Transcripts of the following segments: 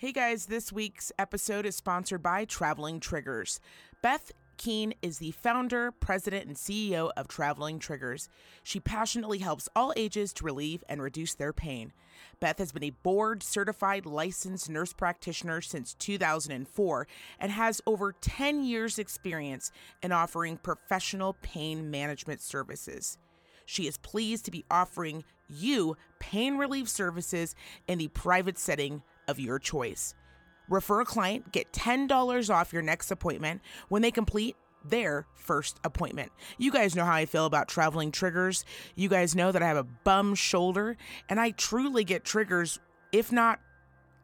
Hey guys, this week's episode is sponsored by Traveling Triggers. Beth Keene is the founder, president, and CEO of Traveling Triggers. She passionately helps all ages to relieve and reduce their pain. Beth has been a board certified licensed nurse practitioner since 2004 and has over 10 years' experience in offering professional pain management services. She is pleased to be offering you pain relief services in the private setting of your choice. Refer a client, get $10 off your next appointment when they complete their first appointment. You guys know how I feel about traveling triggers. You guys know that I have a bum shoulder and I truly get triggers, if not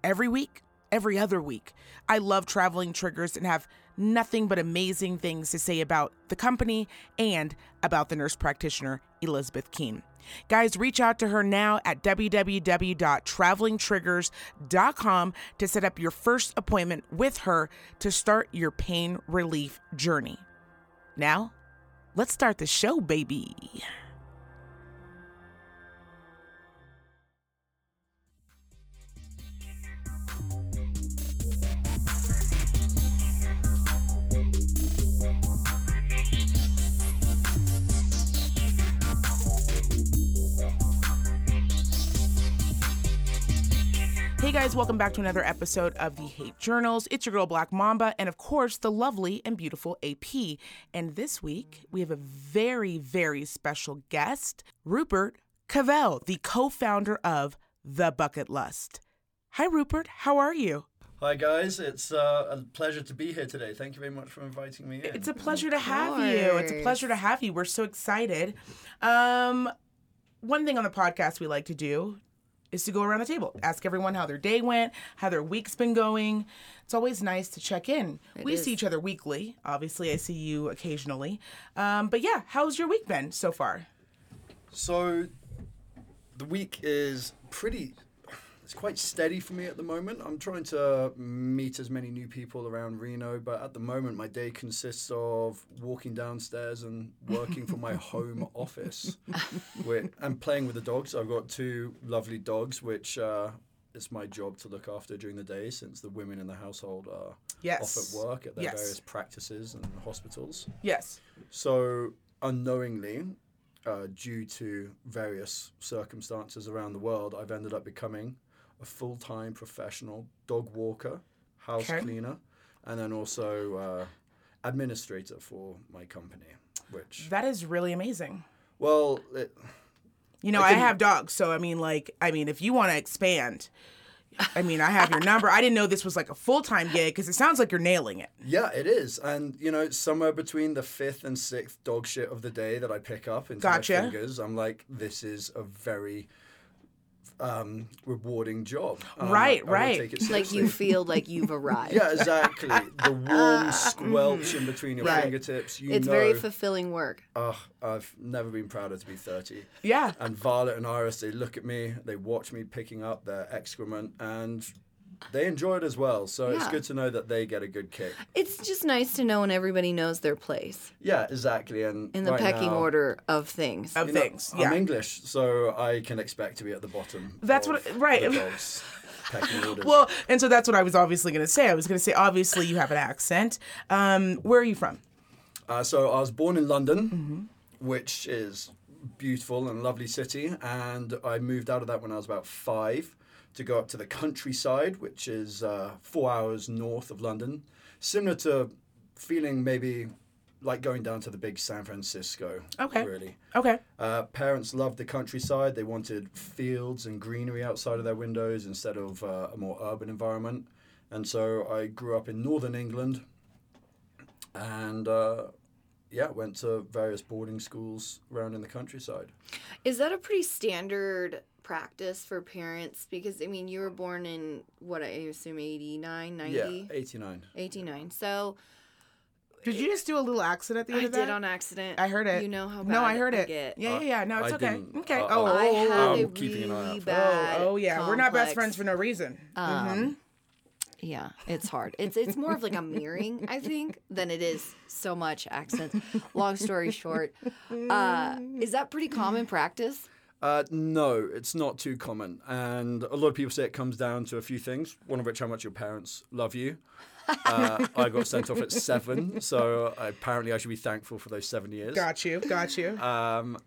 every week, every other week. I love traveling triggers and have nothing but amazing things to say about the company and about the nurse practitioner, Elizabeth Keene. Guys, reach out to her now at www.travelingtriggers.com to set up your first appointment with her to start your pain relief journey. Now, let's start the show, baby. Hey guys, welcome back to another episode of the Hate Journals. It's your girl Black Mamba, and of course, the lovely and beautiful AP. And this week, we have a very, very special guest, Rupert Covell, the co founder of The BucketLust. Hi, Rupert. How are you? Hi guys, it's uh, a pleasure to be here today. Thank you very much for inviting me in. It's a pleasure to have you. It's a pleasure to have you. We're so excited. Um, one thing on the podcast we like to do is to go around the table, ask everyone how their day went, how their week's been going. It's always nice to check in. we is. see each other weekly. Obviously, I see you occasionally. Um, but yeah, how's your week been so far? So, the week is pretty. It's quite steady for me at the moment. I'm trying to meet as many new people around Reno, but at the moment, my day consists of walking downstairs and working from my home office with, and playing with the dogs. I've got two lovely dogs, which uh, it's my job to look after during the day since the women in the household are Yes. off at work at their Yes. various practices and hospitals. Yes. So, unknowingly, uh, due to various circumstances around the world, I've ended up becoming a full time professional dog walker, house Okay. cleaner, and then also uh, administrator for my company. Which, That is really amazing. well, it, You know, I I, have dogs, so I mean, like, I mean, if you want to expand, I mean, I have your number. I didn't know this was like a full time gig because it sounds like you're nailing it. yeah, it is. And, you know, somewhere between the fifth and sixth dog shit of the day that I pick up into Gotcha. my fingers, I'm like, this is a very um, rewarding job. Um, Right, I will right. take it Like you feel like you've arrived. Yeah, exactly. The warm squelch in between your Right. fingertips. You It's know, very fulfilling work. Ugh, I've never been prouder to be 30. Yeah. And Violet and Iris, they look at me, they watch me picking up their excrement, and they enjoy it as well. So it's good to know that they get a good kick. It's just nice to know when everybody knows their place Yeah, exactly. And in the right pecking now, order of things. Of you know, things. I'm English, so I can expect to be at the bottom. That's of what- right. The dogs' Well, and so that's what I was obviously going to say. I was going to say, obviously, you have an accent. Um, where are you from? Uh, so I was born in London, Mm-hmm. which is beautiful and lovely city, and I moved out of that when I was about five to go up to the countryside, which is uh, four hours north of London, similar to feeling maybe like going down to the big San Francisco. Okay. Really. Okay. Uh, parents loved the countryside. They wanted fields and greenery outside of their windows instead of uh, a more urban environment. And so I grew up in northern England and, uh, yeah, went to various boarding schools around in the countryside. Is that a pretty standard practice for parents? Because, I mean, you were born in, what I assume, 89, 90? Yeah, 89. 89. So Did you just do a little accident at the end I of that? I did on accident. I heard it. You know how bad No, I heard I it. get. Yeah, yeah, yeah. No, it's I okay. didn't- Okay. uh, oh, I oh, have oh, I'm a keeping an eye really out bad. oh, oh, yeah. We're not best friends for no reason. Um, Mhm. Yeah, it's hard. It's it's more of like a mirroring, I think, than it is so much accents. Long story short, uh, is that pretty common practice? Uh, no, it's not too common. And a lot of people say it comes down to a few things, one of which how much your parents love you. Uh, I got sent off at seven, so apparently I should be thankful for those seven years. Got you. Got you. Um,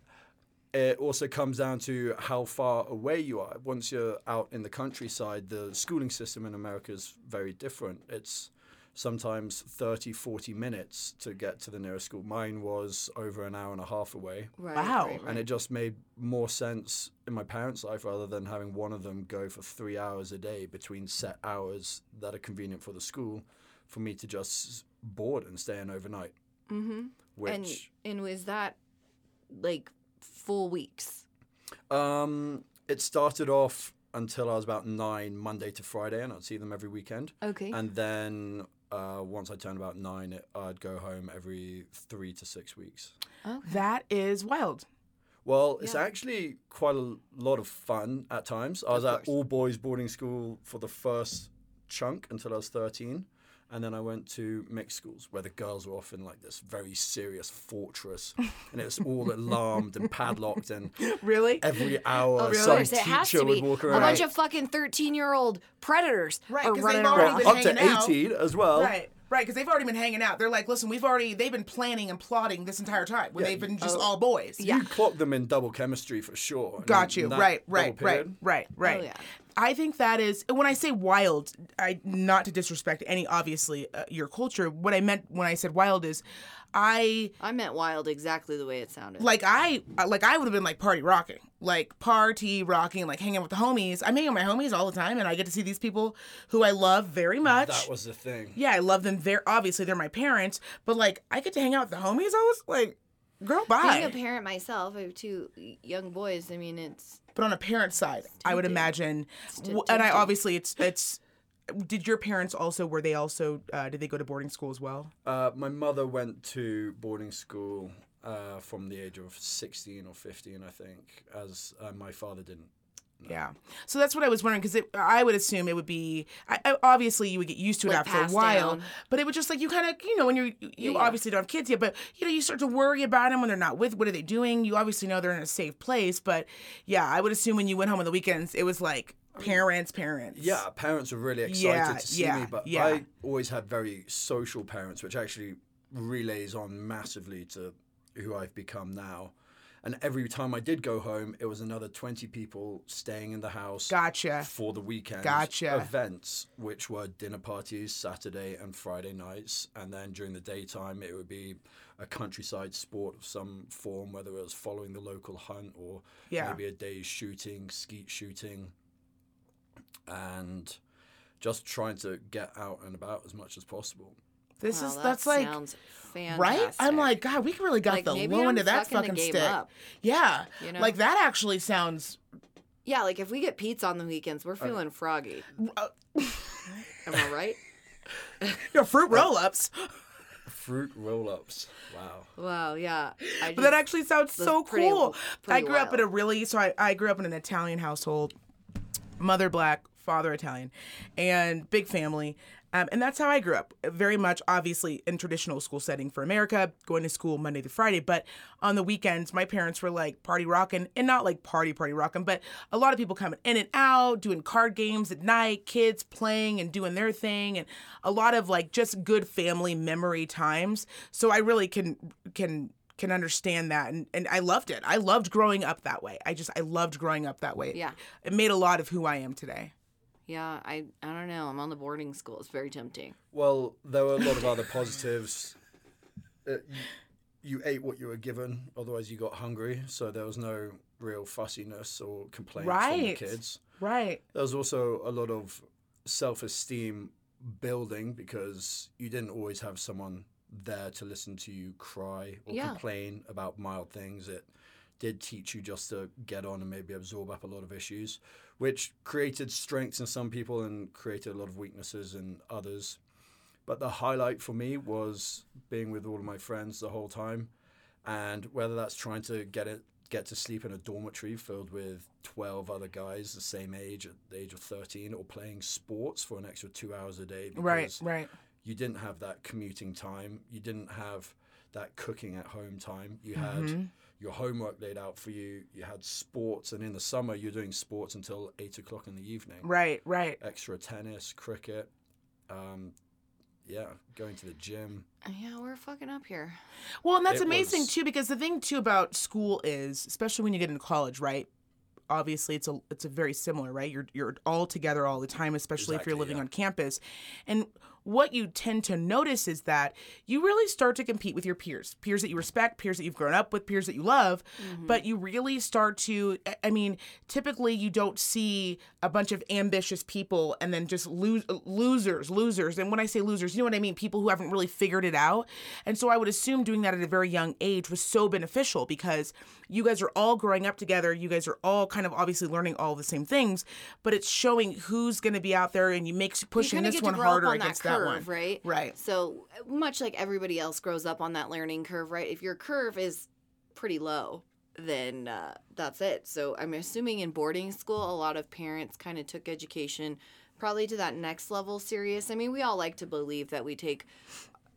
it also comes down to how far away you are. Once you're out in the countryside, the schooling system in America is very different. It's sometimes 30, 40 minutes to get to the nearest school. Mine was over an hour and a half away. Right, Wow. right, right. And it just made more sense in my parents' life rather than having one of them go for three hours a day between set hours that are convenient for the school for me to just board and stay in overnight. mm-hmm. Which And and was that like full weeks? Um, it started off until I was about nine, Monday to Friday, and I'd see them every weekend. Okay. And then uh, once I turned about nine, it, I'd go home every three to six weeks. okay. that is wild. Well, it's actually quite a lot of fun at times. I was at all boys boarding school for the first chunk until I was 13. And then I went to mixed schools where the girls were often like this very serious fortress. and it was all alarmed and padlocked. And Really? every hour, oh, Of some course, it has teacher to be would walk around. a bunch of fucking thirteen-year-old predators Right, are 'cause running they've already around. been up to hanging out. 18 as well. Right, right, because they've already been hanging out. They're like, listen, we've already they've been planning and plotting this entire time. When Yeah, they've been just oh, all boys. yeah. You clock them in double chemistry for sure. Got you. that Right, right, right, right, right. Oh, yeah. I think that is when I say wild. I not to disrespect any obviously uh, your culture. What I meant when I said wild is, I I meant wild exactly the way it sounded. like I like I would have been like party rocking, like party rocking, like hanging with the homies. I'm hanging with my homies all the time, and I get to see these people who I love very much. That was the thing. yeah, I love them. Very obviously they're my parents, but like I get to hang out with the homies. I was like, girl, bye. Being a parent myself, I have two young boys. I mean, it's but on a parent's side, I would imagine, and I obviously it's it's. Did your parents also? Were they also? Uh, did they go to boarding school as well? Uh, my mother went to boarding school uh, from the age of 16 or 15, I think, as uh, my father didn't. Yeah. So that's what I was wondering because I would assume it would be. I, I, obviously, you would get used to it Like after a while, down. but it would just like you kind of you know when you're you Yeah, yeah. obviously don't have kids yet, but you know you start to worry about them when they're not with. What are they doing? You obviously know they're in a safe place, but yeah, I would assume when you went home on the weekends, it was like parents, parents. Yeah, parents were really excited Yeah, to see yeah, me, but yeah. I always had very social parents, which actually relays on massively to who I've become now. And every time I did go home, it was another 20 people staying in the house Gotcha. for the weekend Gotcha. events, which were dinner parties Saturday and Friday nights. And then during the daytime, it would be a countryside sport of some form, whether it was following the local hunt or Yeah. maybe a day's shooting, skeet shooting, and just trying to get out and about as much as possible. This wow, is that that's like sounds fantastic. right. I'm like God. We really got Like, the low I'm end of that fucking the game stick. up, Yeah. you know? Like that actually sounds. yeah, like if we get pizza on the weekends, we're feeling froggy. Uh, Am I right? you know, fruit roll-ups. Fruit roll ups. Wow. Wow, yeah. I But that actually sounds that's so pretty- cool. I pretty grew up in a really so I, I grew up in an Italian household, mother black, father Italian, and big family. Um, and that's how I grew up. Very much, obviously, in traditional school setting for America, going to school Monday to Friday. But on the weekends, my parents were like party rocking, and not like party party rocking, but a lot of people coming in and out, doing card games at night, kids playing and doing their thing, and a lot of like just good family memory times. So I really can can can understand that and, and I loved it. I loved growing up that way. I just I loved growing up that way. Yeah. It made a lot of who I am today. Yeah, I I don't know. I'm on the boarding school. It's very tempting. Well, there were a lot of other positives. Uh, you, you ate what you were given, otherwise you got hungry. So there was no real fussiness or complaints from the Right. kids. Right. There was also a lot of self-esteem building because you didn't always have someone there to listen to you cry or Yeah. complain about mild things. It did teach you just to get on and maybe absorb up a lot of issues, which created strengths in some people and created a lot of weaknesses in others. But the highlight for me was being with all of my friends the whole time, and whether that's trying to get it get to sleep in a dormitory filled with 12 other guys the same age at the age of 13 or playing sports for an extra two hours a day because Right. Right. you didn't have that commuting time you didn't have that cooking at home time you had Mm-hmm. Your homework laid out for you. You had sports, and in the summer you're doing sports until eight o'clock in the evening. Right, right. Extra tennis, cricket, um, yeah, going to the gym. Yeah, we're fucking up here. Well, and that's It amazing was- too because the thing too about school is, especially when you get into college, right? Obviously, it's a it's a very similar, right? You're you're all together all the time, especially if you're living yeah. on campus, and what you tend to notice is that you really start to compete with your peers, peers that you respect, peers that you've grown up with, peers that you love, but you really start to. I- I mean, typically you don't see a bunch of ambitious people and then just lose losers, losers. And when I say losers, you know what I mean? People who haven't really figured it out. And so I would assume doing that at a very young age was so beneficial because you guys are all growing up together. You guys are all kind of obviously learning all the same things, but it's showing who's going to be out there and you make pushing this one harder on against that, one. curve, right? Right. So much like everybody else grows up on that learning curve, right? If your curve is pretty low, then uh, that's it. So I'm assuming in boarding school, a lot of parents kind of took education probably to that next level serious. I mean, we all like to believe that we take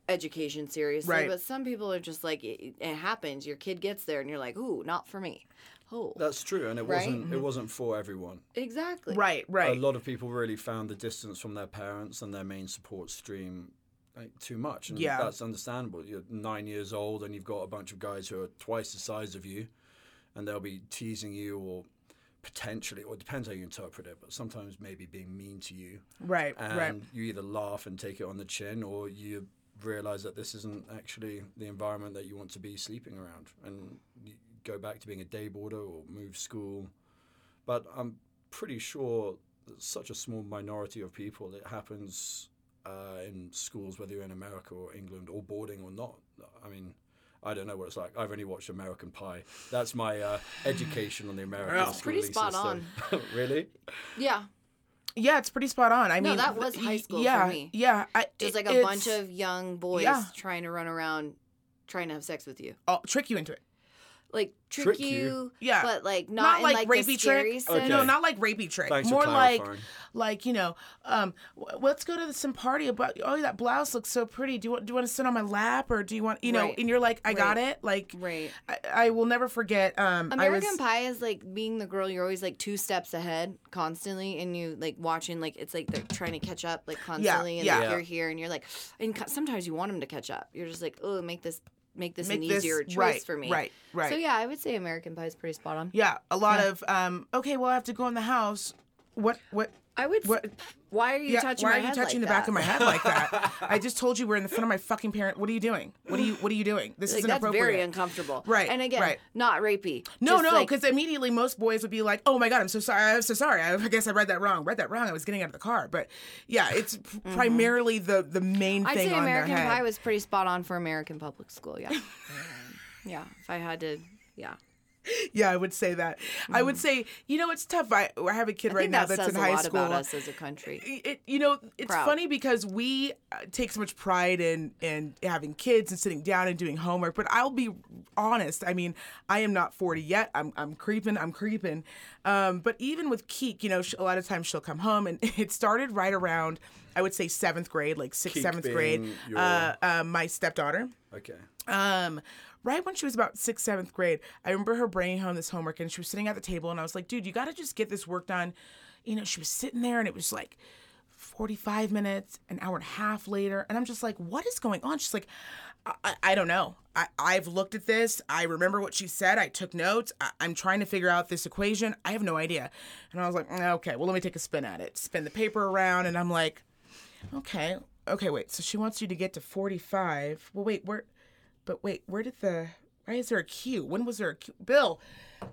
education seriously, Right. but some people are just like, it, it happens. Your kid gets there, and you're like, ooh, not for me. Oh, That's true, and it Right? wasn't it mm-hmm. wasn't for everyone. exactly. Right, right. A lot of people really found the distance from their parents and their main support stream like, too much, and Yeah. that's understandable. You're nine years old, and you've got a bunch of guys who are twice the size of you, and they'll be teasing you or potentially, or it depends how you interpret it, but sometimes maybe being mean to you, Right, and right. you either laugh and take it on the chin, or you realize that this isn't actually the environment that you want to be sleeping around, and you go back to being a day boarder or move school. But I'm pretty sure that such a small minority of people it happens uh, in schools, whether you're in America or England or boarding or not. I mean. I don't know what it's like. I've only watched American Pie. That's my uh, education on the American Well, schooling Pretty spot system. really? Yeah. Yeah, it's pretty spot on. I No, mean, that was high school for yeah, me. Yeah, I, Just like a bunch of young boys yeah. trying to run around trying to have sex with you. oh, trick you into it. Like trick, Trick you, you? Yeah. but like not, Not in, like like, rapey the trick. sense. Okay. No, not like rapey trick. Thanks for More like like you know, um, w- let's go to some party about. Oh, that blouse looks so pretty. Do you want do you want to sit on my lap or do you want you know? Right. And you're like, I got it. Like, Right. I, I will never forget. Um, American I was, Pie is like being the girl. You're always like two steps ahead constantly, and you like watching like it's like they're trying to catch up like constantly, and yeah. like Yeah. you're here, and you're like, and sometimes you want them to catch up. You're just like, oh, make this make this make an this easier choice right, for me. Right, right. So yeah, I would say American Pie is pretty spot on. yeah, a lot Yeah. of um. Okay, well, I have to go in the house. What what I would. What- Why are you yeah, touching why are you touching like the back of my head like that? I just told you we're in the front of my fucking parent. What are you doing? What are you What are you doing? This Like, is that's inappropriate. very uncomfortable. Right, And again, right. not rapey. no, Just, no, like, because immediately most boys would be like, "Oh my god, I'm so sorry. I'm so sorry. I guess I read that wrong. Read that wrong. I was getting out of the car." But yeah, it's p- primarily the the main Mm-hmm. I'd say American. Pie was pretty spot on for American public school. Yeah. yeah. If I had to, yeah. yeah, I would say that. I would say, you know, it's tough. I, I have a kid Mm. I right think now that that's says in a high lot school. about us as a country. it, you know, it's Proud. funny because we uh, take so much pride in in having kids and sitting down and doing homework. But I'll be honest. I mean, I am not forty yet. I'm I'm creeping. I'm creeping. Um, but even with Keek, you know, sh- a lot of times she'll come home, and it started right around I would say seventh grade, like sixth, Keek seventh grade. your- Uh, uh, my stepdaughter. Okay. Um, right when she was about sixth, seventh grade, I remember her bringing home this homework and she was sitting at the table and I was like, dude, you got to just get this work done. You know, she was sitting there and it was like 45 minutes, an hour and a half later. And I'm just like, what is going on? She's like, I, I, don't know. I, I've looked at this. I remember what she said. I took notes. I, I'm trying to figure out this equation. I have no idea. And I was like, "Mm, okay, well, let me take a spin at it. Spin the paper around. And I'm like, okay, okay, wait. So she wants you to get to 45. Well, wait, where, but wait, where did the, why is there a Q? When was there a Q? Bill,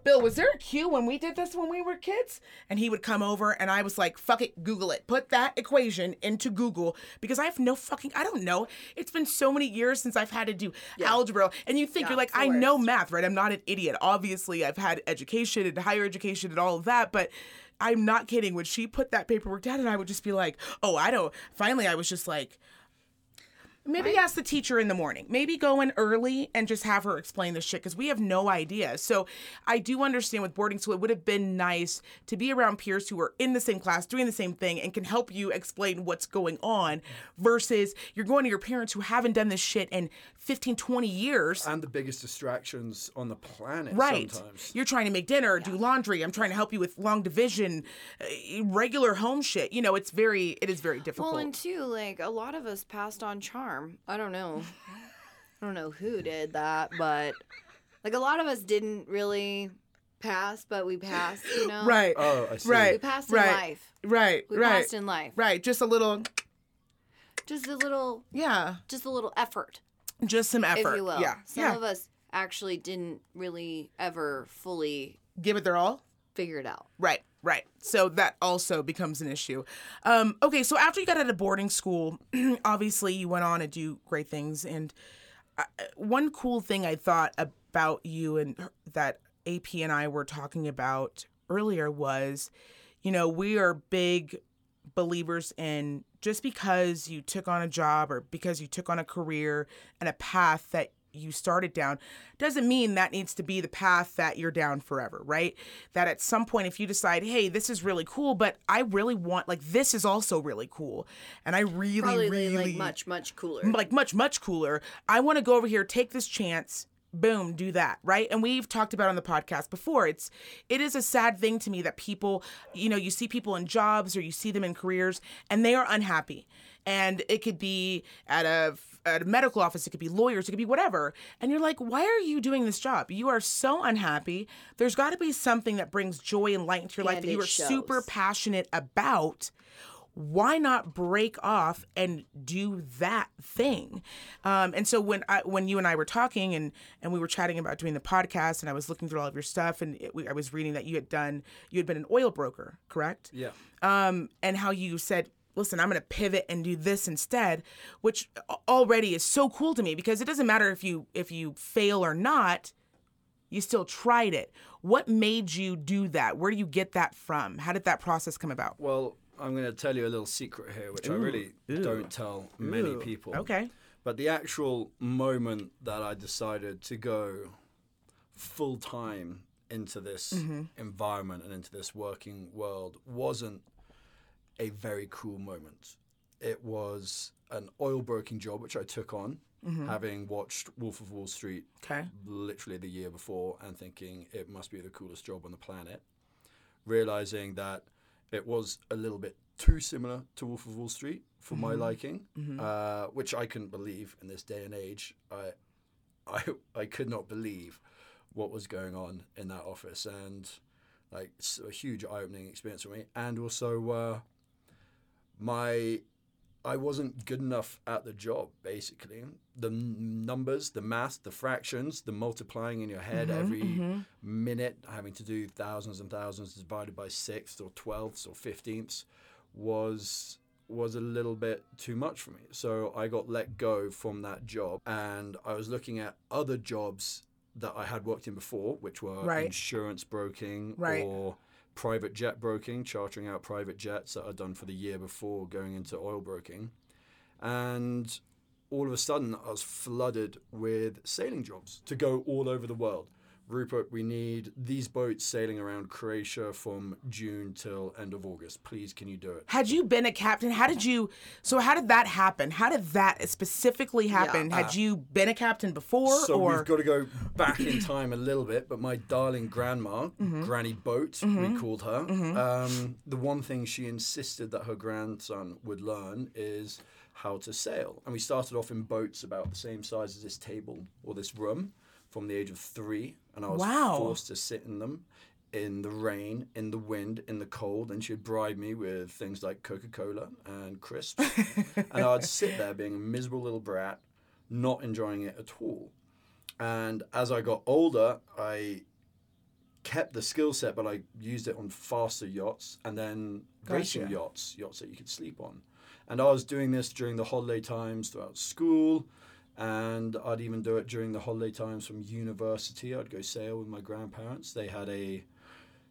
Bill, was there a Q when we did this when we were kids? And he would come over and I was like, fuck it, Google it. Put that equation into Google because I have no fucking, I don't know. It's been so many years since I've had to do algebra. And you think Yeah, you're like, I know math, right? I'm not an idiot. Obviously, I've had education and higher education and all of that, but I'm not kidding. When she put that paperwork down, and I would just be like, oh, I don't. Finally, I was just like, Maybe Right. ask the teacher in the morning. Maybe go in early and just have her explain the shit because we have no idea. So I do understand with boarding school, it would have been nice to be around peers who are in the same class, doing the same thing, and can help you explain what's going on versus you're going to your parents who haven't done this shit in 15, 20 years. and the biggest distractions on the planet Right. sometimes. You're trying to make dinner, do laundry. I'm trying to help you with long division, uh, regular home shit. You know, it's very, it is very difficult. Well, and two, like a lot of us passed on charm. I don't know. I don't know who did that, but like a lot of us didn't really pass, but we passed, you know? right. Oh, I see. Right. We passed in Right. life. right. We right. passed in life. right. Just a little, Just a little yeah. just a little effort, Just some effort. if you will. Yeah. Some yeah. of us actually didn't really ever fully Give it their all. figure it out. Right, right. So that also becomes an issue. Um, okay, so after you got out of boarding school, obviously you went on to do great things. And uh, one cool thing I thought about you and that AP and I were talking about earlier was, you know, we are big believers in just because you took on a job or because you took on a career and a path that you started down doesn't mean that needs to be the path that you're down forever, right? That at some point, if you decide, hey, this is really cool, but I really want, like, this is also really cool. And I really, Probably really, like much, much cooler. like much much cooler i want to go over here take this chance boom do that right and we've talked about on the podcast before it's it is a sad thing to me that people you know you see people in jobs or you see them in careers and they are unhappy and it could be at a a medical office it could be lawyers it could be whatever. And you're like why are you doing this job? You are so unhappy. There's got to be something that brings joy and light into your life that you it are super passionate about. Why not break off and do that thing? Um, and so when I, when you and I were talking and and we were chatting about doing the podcast and I was looking through all of your stuff and it, we, I was reading that you had done you had been an oil broker correct? Yeah. um, and how you said listen i'm going to pivot and do this instead which already is so cool to me because it doesn't matter if you if you fail or not you still tried it what made you do that where do you get that from how did that process come about Well, I'm going to tell you a little secret here, which I really ooh. don't tell many Ooh, people. okay But the actual moment that I decided to go full time into this Mm-hmm. environment and into this working world wasn't a very cool moment. It was an oil broking job, which I took on, Mm-hmm. having watched Wolf of Wall Street okay literally the year before and thinking it must be the coolest job on the planet. Realizing that it was a little bit too similar to Wolf of Wall Street for my liking, uh, which I couldn't believe in this day and age. I, I, I could not believe what was going on in that office, and like a huge eye-opening experience for me. And also, uh, my I wasn't good enough at the job, basically. The n- numbers, the math, the fractions, the multiplying in your head mm-hmm, every mm-hmm. minute, having to do thousands and thousands divided by sixths or twelfths or fifteenths was was a little bit too much for me. So I got let go from that job and I was looking at other jobs that I had worked in before, which were Right. insurance broking Right. or private jet broking, chartering out private jets that I'd done for the year before going into oil broking. And all of a sudden, I was flooded with sailing jobs to go all over the world. Rupert, we need these boats sailing around Croatia from June till end of August. Please, can you do it? had you been a captain how did you so how did that happen how did that specifically happen had you been a captain before So or we've got to go back in time a little bit, but my darling grandma, Mm-hmm. Granny Boat, we called her. Um, the one thing she insisted that her grandson would learn is how to sail. And we started off in boats about the same size as this table or this room from the age of three. And I was Wow. forced to sit in them in the rain, in the wind, in the cold, and she'd bribe me with things like Coca Cola and crisps. and I'd sit there being a miserable little brat, not enjoying it at all. And as I got older, I kept the skill set, but I used it on faster yachts and then racing yachts, yachts that you could sleep on. And I was doing this during the holiday times throughout school, and I'd even do it during the holiday times from university. I'd go sail with my grandparents. They had a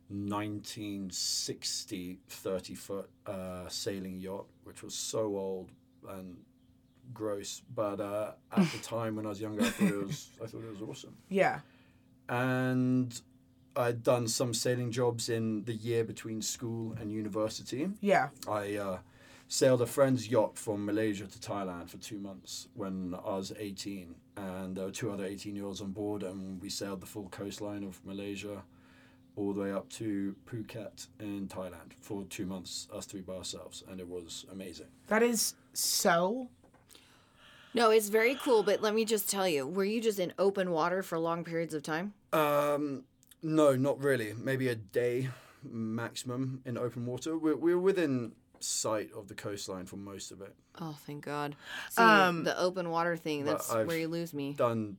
1960 30 foot uh, sailing yacht, which was so old and gross, but uh, at the time when I was younger, I thought it was I thought it was awesome. Yeah. And I'd done some sailing jobs in the year between school and university. Yeah. I uh, sailed a friend's yacht from Malaysia to Thailand for two months when I was 18, and there were two other 18 year olds on board, and we sailed the full coastline of Malaysia all the way up to Phuket in Thailand for two months, us three by ourselves, and it was amazing. That is so. No, it's very cool, but let me just tell you, were you just in open water for long periods of time? Um, no, not really. Maybe a day maximum in open water. We're, we're within sight of the coastline for most of it. Oh, thank God. See, Um, the open water thing, that's I've where you lose me. Done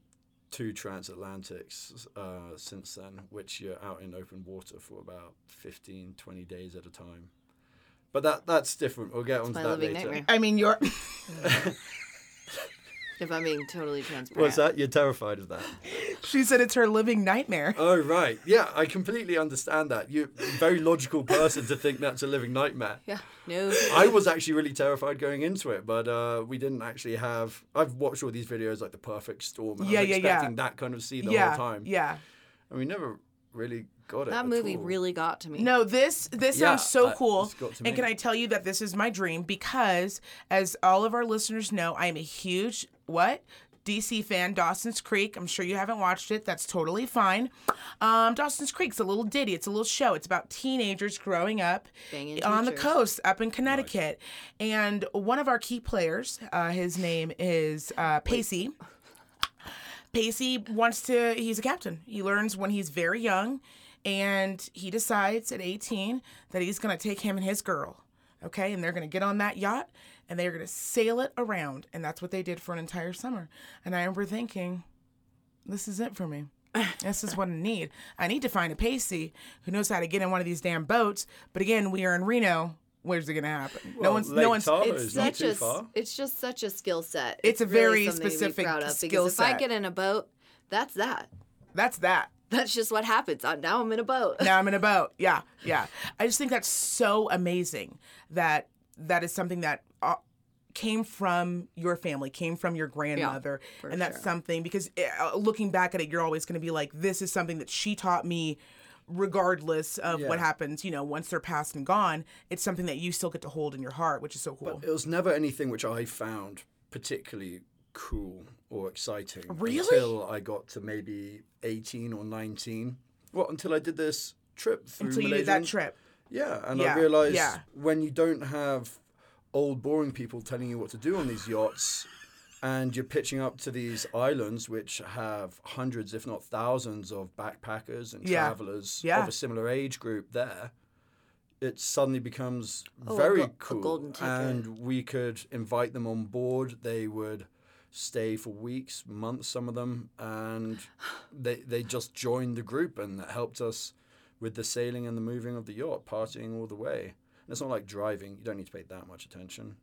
two transatlantics uh, since then, which you're out in open water for about 15, 20 days at a time. But that that's different. We'll get onto my that living later. nightmare. I mean, you're. If I'm being totally transparent. What's that? You're terrified of that? she said it's her living nightmare. Oh right, yeah, I completely understand that. You're a very logical person to think that's a living nightmare. Yeah. No. I was actually really terrified going into it, but uh, we didn't actually have. I've watched all these videos like the perfect storm. And Yeah, I was yeah, yeah. expecting that kind of sea the yeah. whole time, Yeah. and we never really got it. that at movie all. really got to me. No, this this Yeah, sounds so I- cool. it's got to And can. I tell you that this is my dream because, as all of our listeners know, I am a huge what DC fan. Dawson's Creek. I'm sure you haven't watched it. That's totally fine. Um, Dawson's Creek's a little ditty. It's a little show. It's about teenagers growing up Banging on the coast up in Connecticut. And one of our key players, uh, his name is uh, Pacey. Pacey wants to, he's a captain. He learns when he's very young, and he decides at 18 that he's going to take him and his girl. Okay. And they're going to get on that yacht and they're going to sail it around. And that's what they did for an entire summer. And I remember thinking, this is it for me. this is what I need. I need to find a Pacey who knows how to get in one of these damn boats. But again, we are in Reno. Where's it going to happen? no one's, Lake no one's, Tahoe it's not such too a, far. it's just such a skill set. It's a really very something to be specific proud of, skill because if I get in a boat, that's that. that's that. That's just what happens. I, now I'm in a boat. now I'm in a boat. Yeah, yeah. I just think that's so amazing that that is something that uh, came from your family, came from your grandmother, for and that's sure. something because uh, looking back at it, you're always going to be like, this is something that she taught me. Regardless of what happens, you know, once they're past and gone, it's something that you still get to hold in your heart, which is so cool. It was never anything which I found particularly cool or exciting Really? until I got to maybe 18 or 19. Well, until I did this trip through Until you Malaysia. did that trip. Yeah, and Yeah, I realized yeah. when you don't have old boring people telling you what to do on these yachts and you're pitching up to these islands which have hundreds if not thousands of backpackers and Yeah, travelers yeah. of a similar age group there it suddenly becomes Oh, very go- a cool. golden and we could invite them on board. They would stay for weeks months some of them and they they just joined the group and that helped us with the sailing and the moving of the yacht partying all the way and it's not like driving you don't need to pay that much attention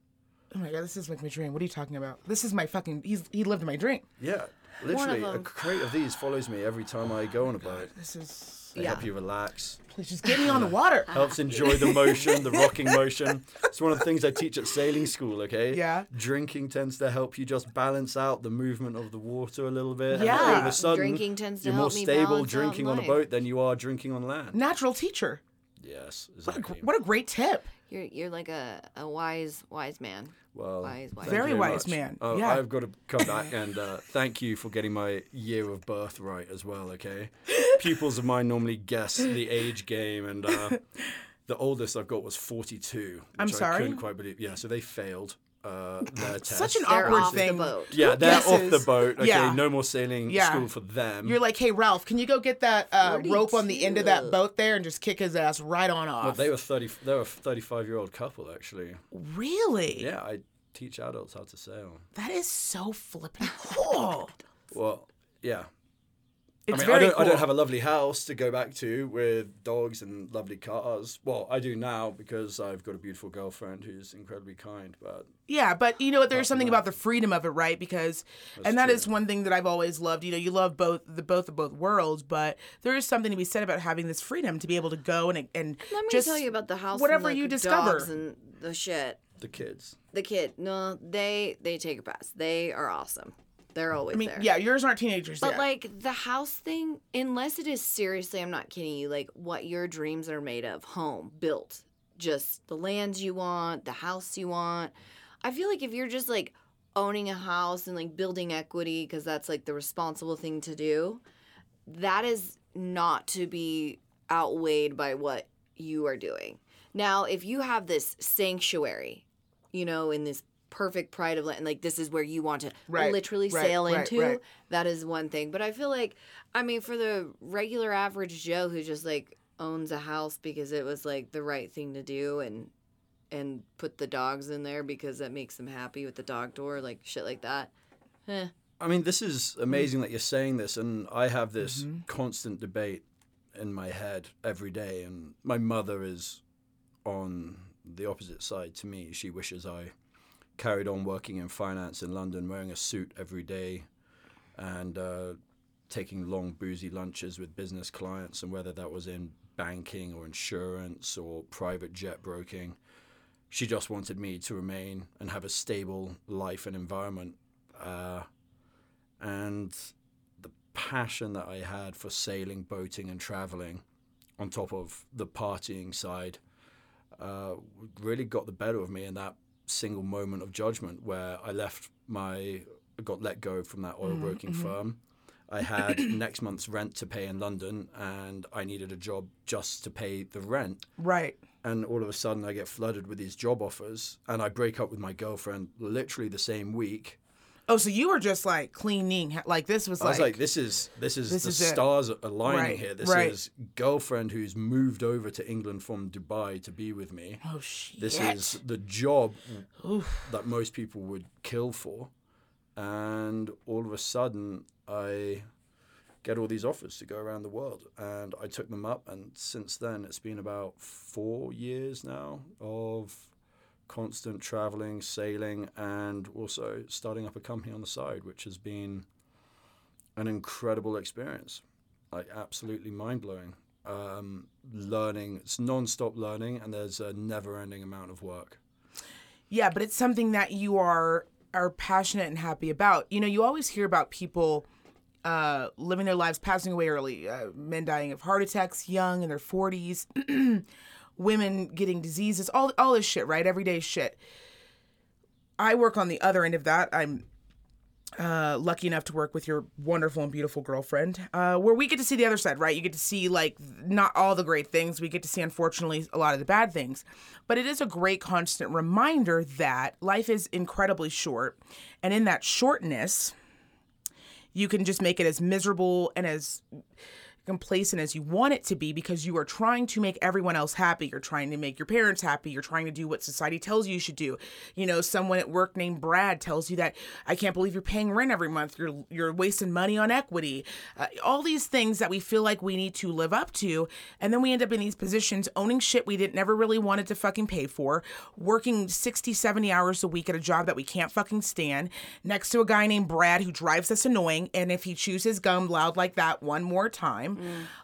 Oh my god, this is like my dream. What are you talking about? This is my fucking. He's he lived my dream. yeah literally a crate of these follows me every time i go on a boat This is. they Yeah. help you relax Please just get me on the water. helps enjoy the motion, the rocking motion. It's one of the things I teach at sailing school, okay? Yeah. Drinking tends to help you just balance out the movement of the water a little bit. And Yeah. all of a sudden, Drinking tends to you're help more stable balance drinking on a boat than you are drinking on land. Natural teacher. Yes, What a, exactly. what a great tip. You're you're like a, a wise wise man. Well, Wise, wise. Very wise man. Oh, Yeah. I've got to come back and uh, thank you for getting my year of birth right as well. Okay, pupils of mine normally guess the age game, and uh, the oldest I've got was forty-two. Which I'm I sorry? couldn't quite believe. Yeah, so they failed uh, their test. Such an They're awkward thing. boat. yeah, they're off the boat. Okay, Yeah. no more sailing Yeah. school for them. You're like, hey Ralph, can you go get that uh, rope on the end of that boat there and just kick his ass right on off? well, they were thirty. They were a thirty-five-year-old couple actually. really? Yeah, I teach adults how to sail. That is so flippin' cool. Well, yeah, It's I mean, very I don't, cool. I don't have a lovely house to go back to with dogs and lovely cars. Well, I do now because I've got a beautiful girlfriend who's incredibly kind. But Yeah, but you know what? There's something about the freedom of it, right? Because, and that true. is one thing that I've always loved. You know, you love both the both of both worlds, but there is something to be said about having this freedom to be able to go and and Let me just tell you about the house. whatever and the you discover. dogs and the shit. the kids. The kid, no, they they take a pass. They are awesome. They're always I mean, there. yeah, yours aren't teenagers But yet. like the house thing, unless it is seriously, I'm not kidding you, like what your dreams are made of, home, built, just the lands you want, the house you want. I feel like if you're just like owning a house and like building equity because that's like the responsible thing to do, that is not to be outweighed by what you are doing. Now, if you have this sanctuary, you know, in this perfect pride of land, like this is where you want to Right, literally right, sail right, into, right. that is one thing. But I feel like, I mean, for the regular average Joe who just like owns a house because it was like the right thing to do and and put the dogs in there because that makes them happy with the dog door, like shit like that. Eh. I mean, this is amazing that you're saying this, and I have this Mm-hmm. constant debate in my head every day. And my mother is on the opposite side to me. She wishes I carried on working in finance in London, wearing a suit every day, and uh, taking long boozy lunches with business clients, and whether that was in banking or insurance or private jet broking. She just wanted me to remain and have a stable life and environment. Uh, and the passion that I had for sailing, boating, and traveling, on top of the partying side, uh, really got the better of me in that single moment of judgment where I left my, got let go from that oil mm-hmm, broking mm-hmm. firm. I had next month's rent to pay in London, and I needed a job just to pay the rent right. and all of a sudden I get flooded with these job offers and I break up with my girlfriend literally the same week. Oh, so you were just like cleaning, like this was I like, was like, this is this is This the is it. stars aligning Right, here. This right. is girlfriend who's moved over to England from Dubai to be with me. oh shit. This is the job that most people would kill for. And all of a sudden I get all these offers to go around the world and I took them up and since then it's been about 4 years now of constant traveling, sailing and also starting up a company on the side which has been an incredible experience. Like absolutely mind-blowing. Um, learning, it's non-stop learning and there's a never-ending amount of work. Yeah, but it's something that you are are passionate and happy about. You know, you always hear about people uh, living their lives passing away early, uh, men dying of heart attacks young in their 40s, women getting diseases, all all this shit, right? Everyday shit. I work on the other end of that. I'm uh, lucky enough to work with your wonderful and beautiful girlfriend, uh, where we get to see the other side, right? You get to see like not all the great things. We get to see, unfortunately, a lot of the bad things. But it is a great constant reminder that life is incredibly short, and in that shortness, you can just make it as miserable and as complacent as you want it to be because you are trying to make everyone else happy. You're trying to make your parents happy. You're trying to do what society tells you you should do. You know, someone at work named Brad tells you that I can't believe you're paying rent every month. You're you're wasting money on equity. Uh, all these things that we feel like we need to live up to, and then we end up in these positions owning shit we didn't never really wanted to fucking pay for, working 60, 70 hours a week at a job that we can't fucking stand, next to a guy named Brad who drives us annoying, and if he chews his gum loud like that one more time,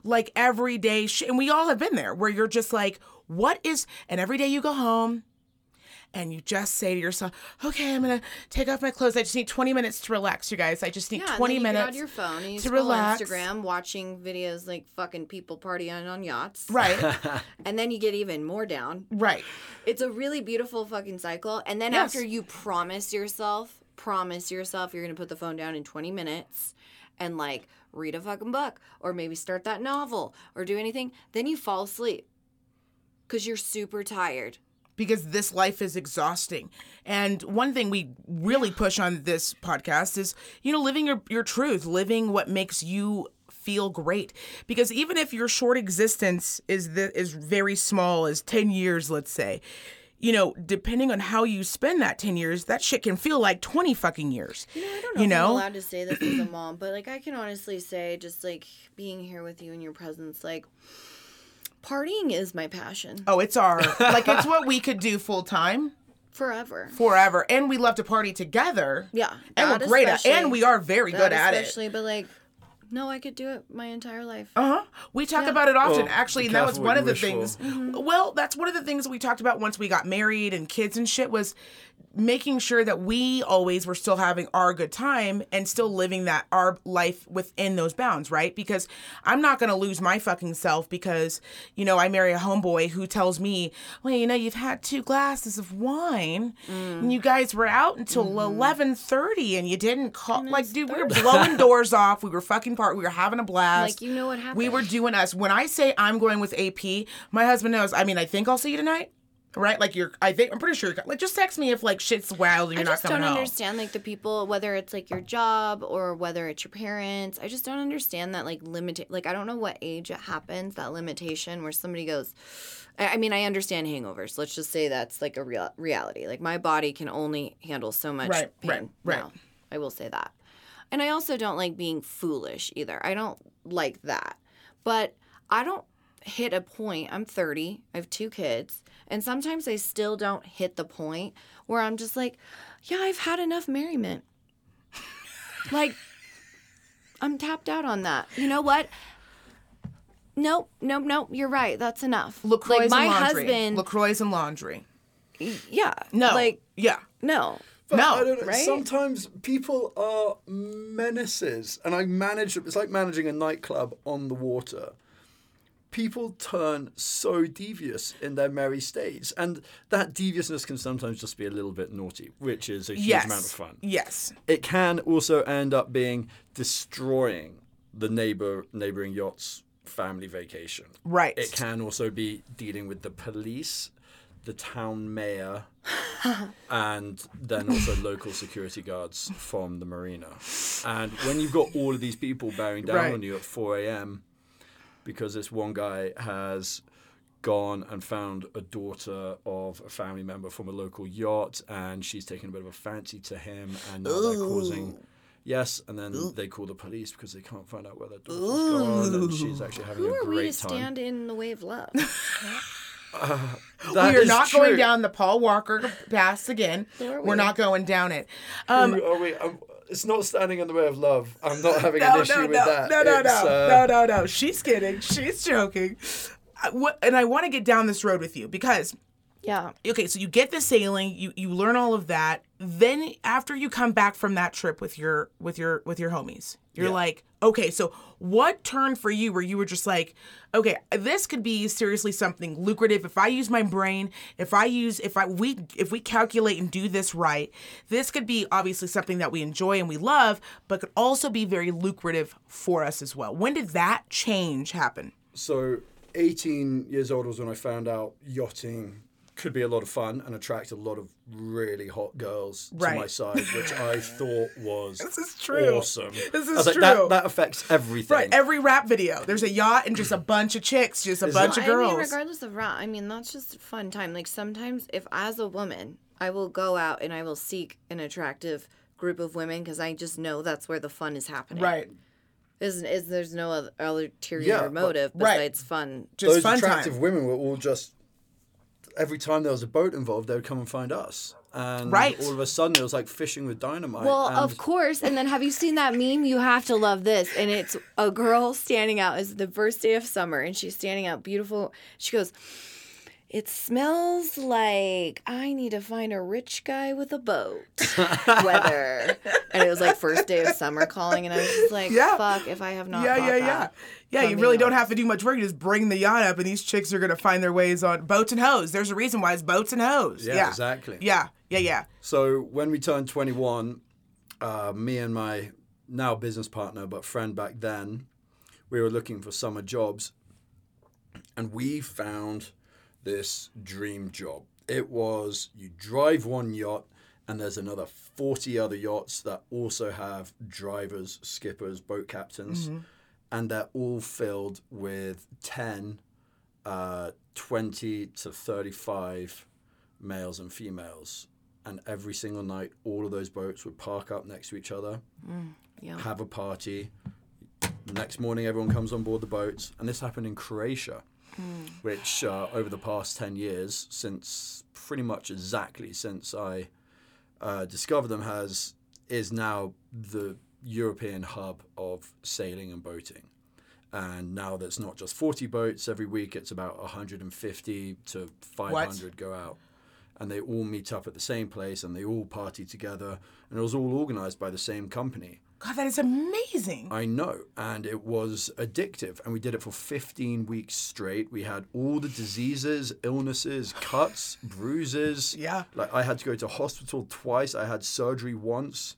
like everyday shit. And we all have been there where you're just like, what is, and every day you go home and you just say to yourself, okay, I'm to take off my clothes. I just need 20 minutes to relax, you guys. I just need Yeah, 20 and then you minutes. your phone and you to relax. Instagram, watching videos like fucking people partying on yachts. Right, And then you get even more down. right. It's a really beautiful fucking cycle. And then Yes. after you promise yourself, promise yourself you're gonna put the phone down in 20 minutes and like read a fucking book or maybe start that novel or do anything, then you fall asleep because you're super tired. because this life is exhausting. And one thing we really push on this podcast is, you know, living your, your truth, living what makes you feel great. Because even if your short existence is the, is very small, as 10 years, let's say, you know, depending on how you spend that 10 years, that shit can feel like 20 fucking years. You know, I don't know You if know? I'm allowed to say this as a mom, but like I can honestly say, just like being here with you in your presence, like partying is my passion Oh, it's our, like, it's what we could do full time forever. forever. And we love to party together. Yeah, And we're great at And we are very good at it. especially, but like No, I could do it my entire life. Uh huh. We talk Yeah. about it often, Well, actually, and that was one of the you wish things. for. Well, that's one of the things we talked about once we got married and kids and shit was making sure that we always were still having our good time and still living that our life within those bounds, right? Because I'm not gonna lose my fucking self because you know I marry a homeboy who tells me, well, you know, you've had two glasses of wine and mm. you guys were out until mm-hmm. eleven thirty and you didn't call. Like, dude, we were blowing doors off. We were fucking We were having a blast. Like, you know what happened. We were doing us. When I say I'm going with AP, my husband knows. I mean, I think I'll see you tonight. Right? Like you're. I think I'm pretty sure. You're, like, just text me if like shit's wild and you're not. I not just don't home. understand like the people whether it's like your job or whether it's your parents. I just don't understand that like limit like I don't know what age it happens that limitation where somebody goes. I I mean, I understand hangovers. Let's just say that's like a real reality. Like my body can only handle so much Right, pain. right, right. now. I will say that. And I also don't like being foolish either. I don't like that. But I don't hit a point. I'm 30. I have two kids. And sometimes I still don't hit the point where I'm just like, yeah, I've had enough merriment. like, I'm tapped out on that. You know what? Nope, nope, nope. You're right. That's enough. Lacroix like my and laundry. husband, Lacroix and laundry. yeah, No. like yeah. no. But No, I don't know. right? Sometimes people are menaces, and I manage. It's like managing a nightclub on the water. People turn so devious in their merry states, and that deviousness can sometimes just be a little bit naughty, which is a huge Yes. amount of fun. Yes. It can also end up being destroying the neighbor neighboring yacht's family vacation. Right. It can also be dealing with the police, the town mayor, and then also local security guards from the marina. And when you've got all of these people bearing down Right. on you at 4 a.m. because this one guy has gone and found a daughter of a family member from a local yacht and she's taken a bit of a fancy to him and now they're causing yes and then they call the police because they can't find out where their daughter's gone and she's actually having Who a great time. Who are we to stand in the way of love? That we are is not going down the Paul Walker pass again. Nor are We're not going down it. Um, Who are we? I'm, it's not standing in the way of love. I'm not having no, an issue no, with no, that. no, no, It's, no, uh, no, no, no. She's kidding. She's joking. I, what, and I want to get down this road with you because yeah. okay, so you get the sailing, you you learn all of that. Then after you come back from that trip with your with your with your homies, you're Yeah. like, okay, so what turned for you where you were just like, okay, this could be seriously something lucrative if I use my brain, if I use if I we if we calculate and do this right, this could be obviously something that we enjoy and we love, but could also be very lucrative for us as well. When did that change happen? So, 18 years old was when I found out yachting could be a lot of fun and attract a lot of really hot girls to my side, which I thought was This is true. awesome. This I is was like, true. That, that affects everything. Right, every rap video, there's a yacht and just a bunch of chicks, just a Is bunch it- of I girls. mean, regardless of rap, I mean, that's just fun time. Like sometimes, if as a woman, I will go out and I will seek an attractive group of women because I just know that's where the fun is happening. right. Is is there's no other ulterior Yeah, but- motive Right. besides fun. Just Those fun attractive time. women were all just. Every time there was a boat involved, they would come and find us. And Right. all of a sudden, it was like fishing with dynamite. Well, and of course. And then have you seen that meme? You have to love this. And it's a girl standing out. It's the first day of summer, and she's standing out beautiful. She goes, It smells like I need to find a rich guy with a boat. Weather. And it was like first day of summer calling, and I was just like, Yeah. fuck if I have not. yeah, yeah, yeah. that Yeah, you coming really don't have to do much work. You just bring the yacht up, and these chicks are gonna find their ways on boats and hoes. There's a reason why it's boats and hoes. Yeah, exactly. Yeah, yeah, yeah. So when we turned 21, uh, me and my now business partner, but friend back then, we were looking for summer jobs, and we found this dream job. It was you drive one yacht, and there's another 40 other yachts that also have drivers, skippers, boat captains, and they're all filled with 10, uh, 20 to 35 males and females. And every single night, all of those boats would park up next to each other, Yeah. have a party. Next morning, everyone comes on board the boats. And this happened in Croatia, which uh, over the past 10 years, since pretty much exactly since I uh, discovered them, has is now the European hub of sailing and boating. And now there's not just 40 boats every week, it's about 150 to 500 go out. And they all meet up at the same place and they all party together. And it was all organized by the same company. God, that is amazing. I know. And it was addictive. And we did it for 15 weeks straight. We had all the diseases, illnesses, cuts, bruises. Yeah. Like I had to go to hospital twice. I had surgery once.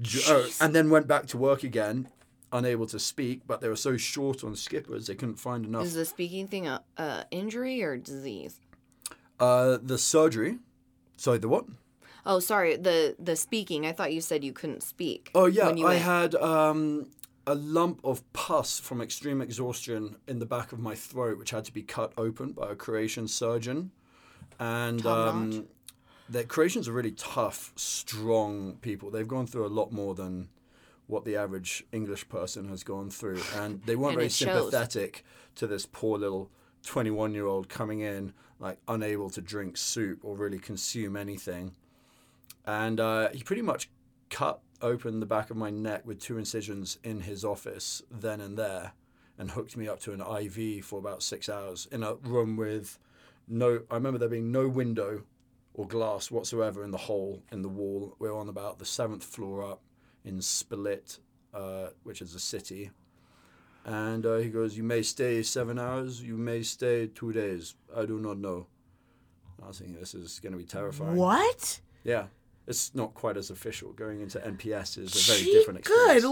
J- oh, and then went back to work again, unable to speak. But they were so short on skippers, they couldn't find enough. Is the speaking thing a, a injury or disease? Uh, the surgery. Sorry, the what? Oh, sorry. The the speaking. I thought you said you couldn't speak. Oh yeah, I went- had um, a lump of pus from extreme exhaustion in the back of my throat, which had to be cut open by a Croatian surgeon. And um, the Croatians are really tough, strong people. They've gone through a lot more than what the average English person has gone through, and they weren't And very it shows. sympathetic to this poor little twenty-one-year-old coming in like unable to drink soup or really consume anything and uh, he pretty much cut open the back of my neck with two incisions in his office then and there and hooked me up to an IV for about six hours in a room with no I remember there being no window or glass whatsoever in the hole in the wall. We are on about the seventh floor up in Split, uh, which is a city. And uh, he goes, You may stay seven hours, you may stay two days. I do not know. I was thinking, This is going to be terrifying. What? Yeah. It's not quite as official. Going into NHS is a very Gee, different experience. Good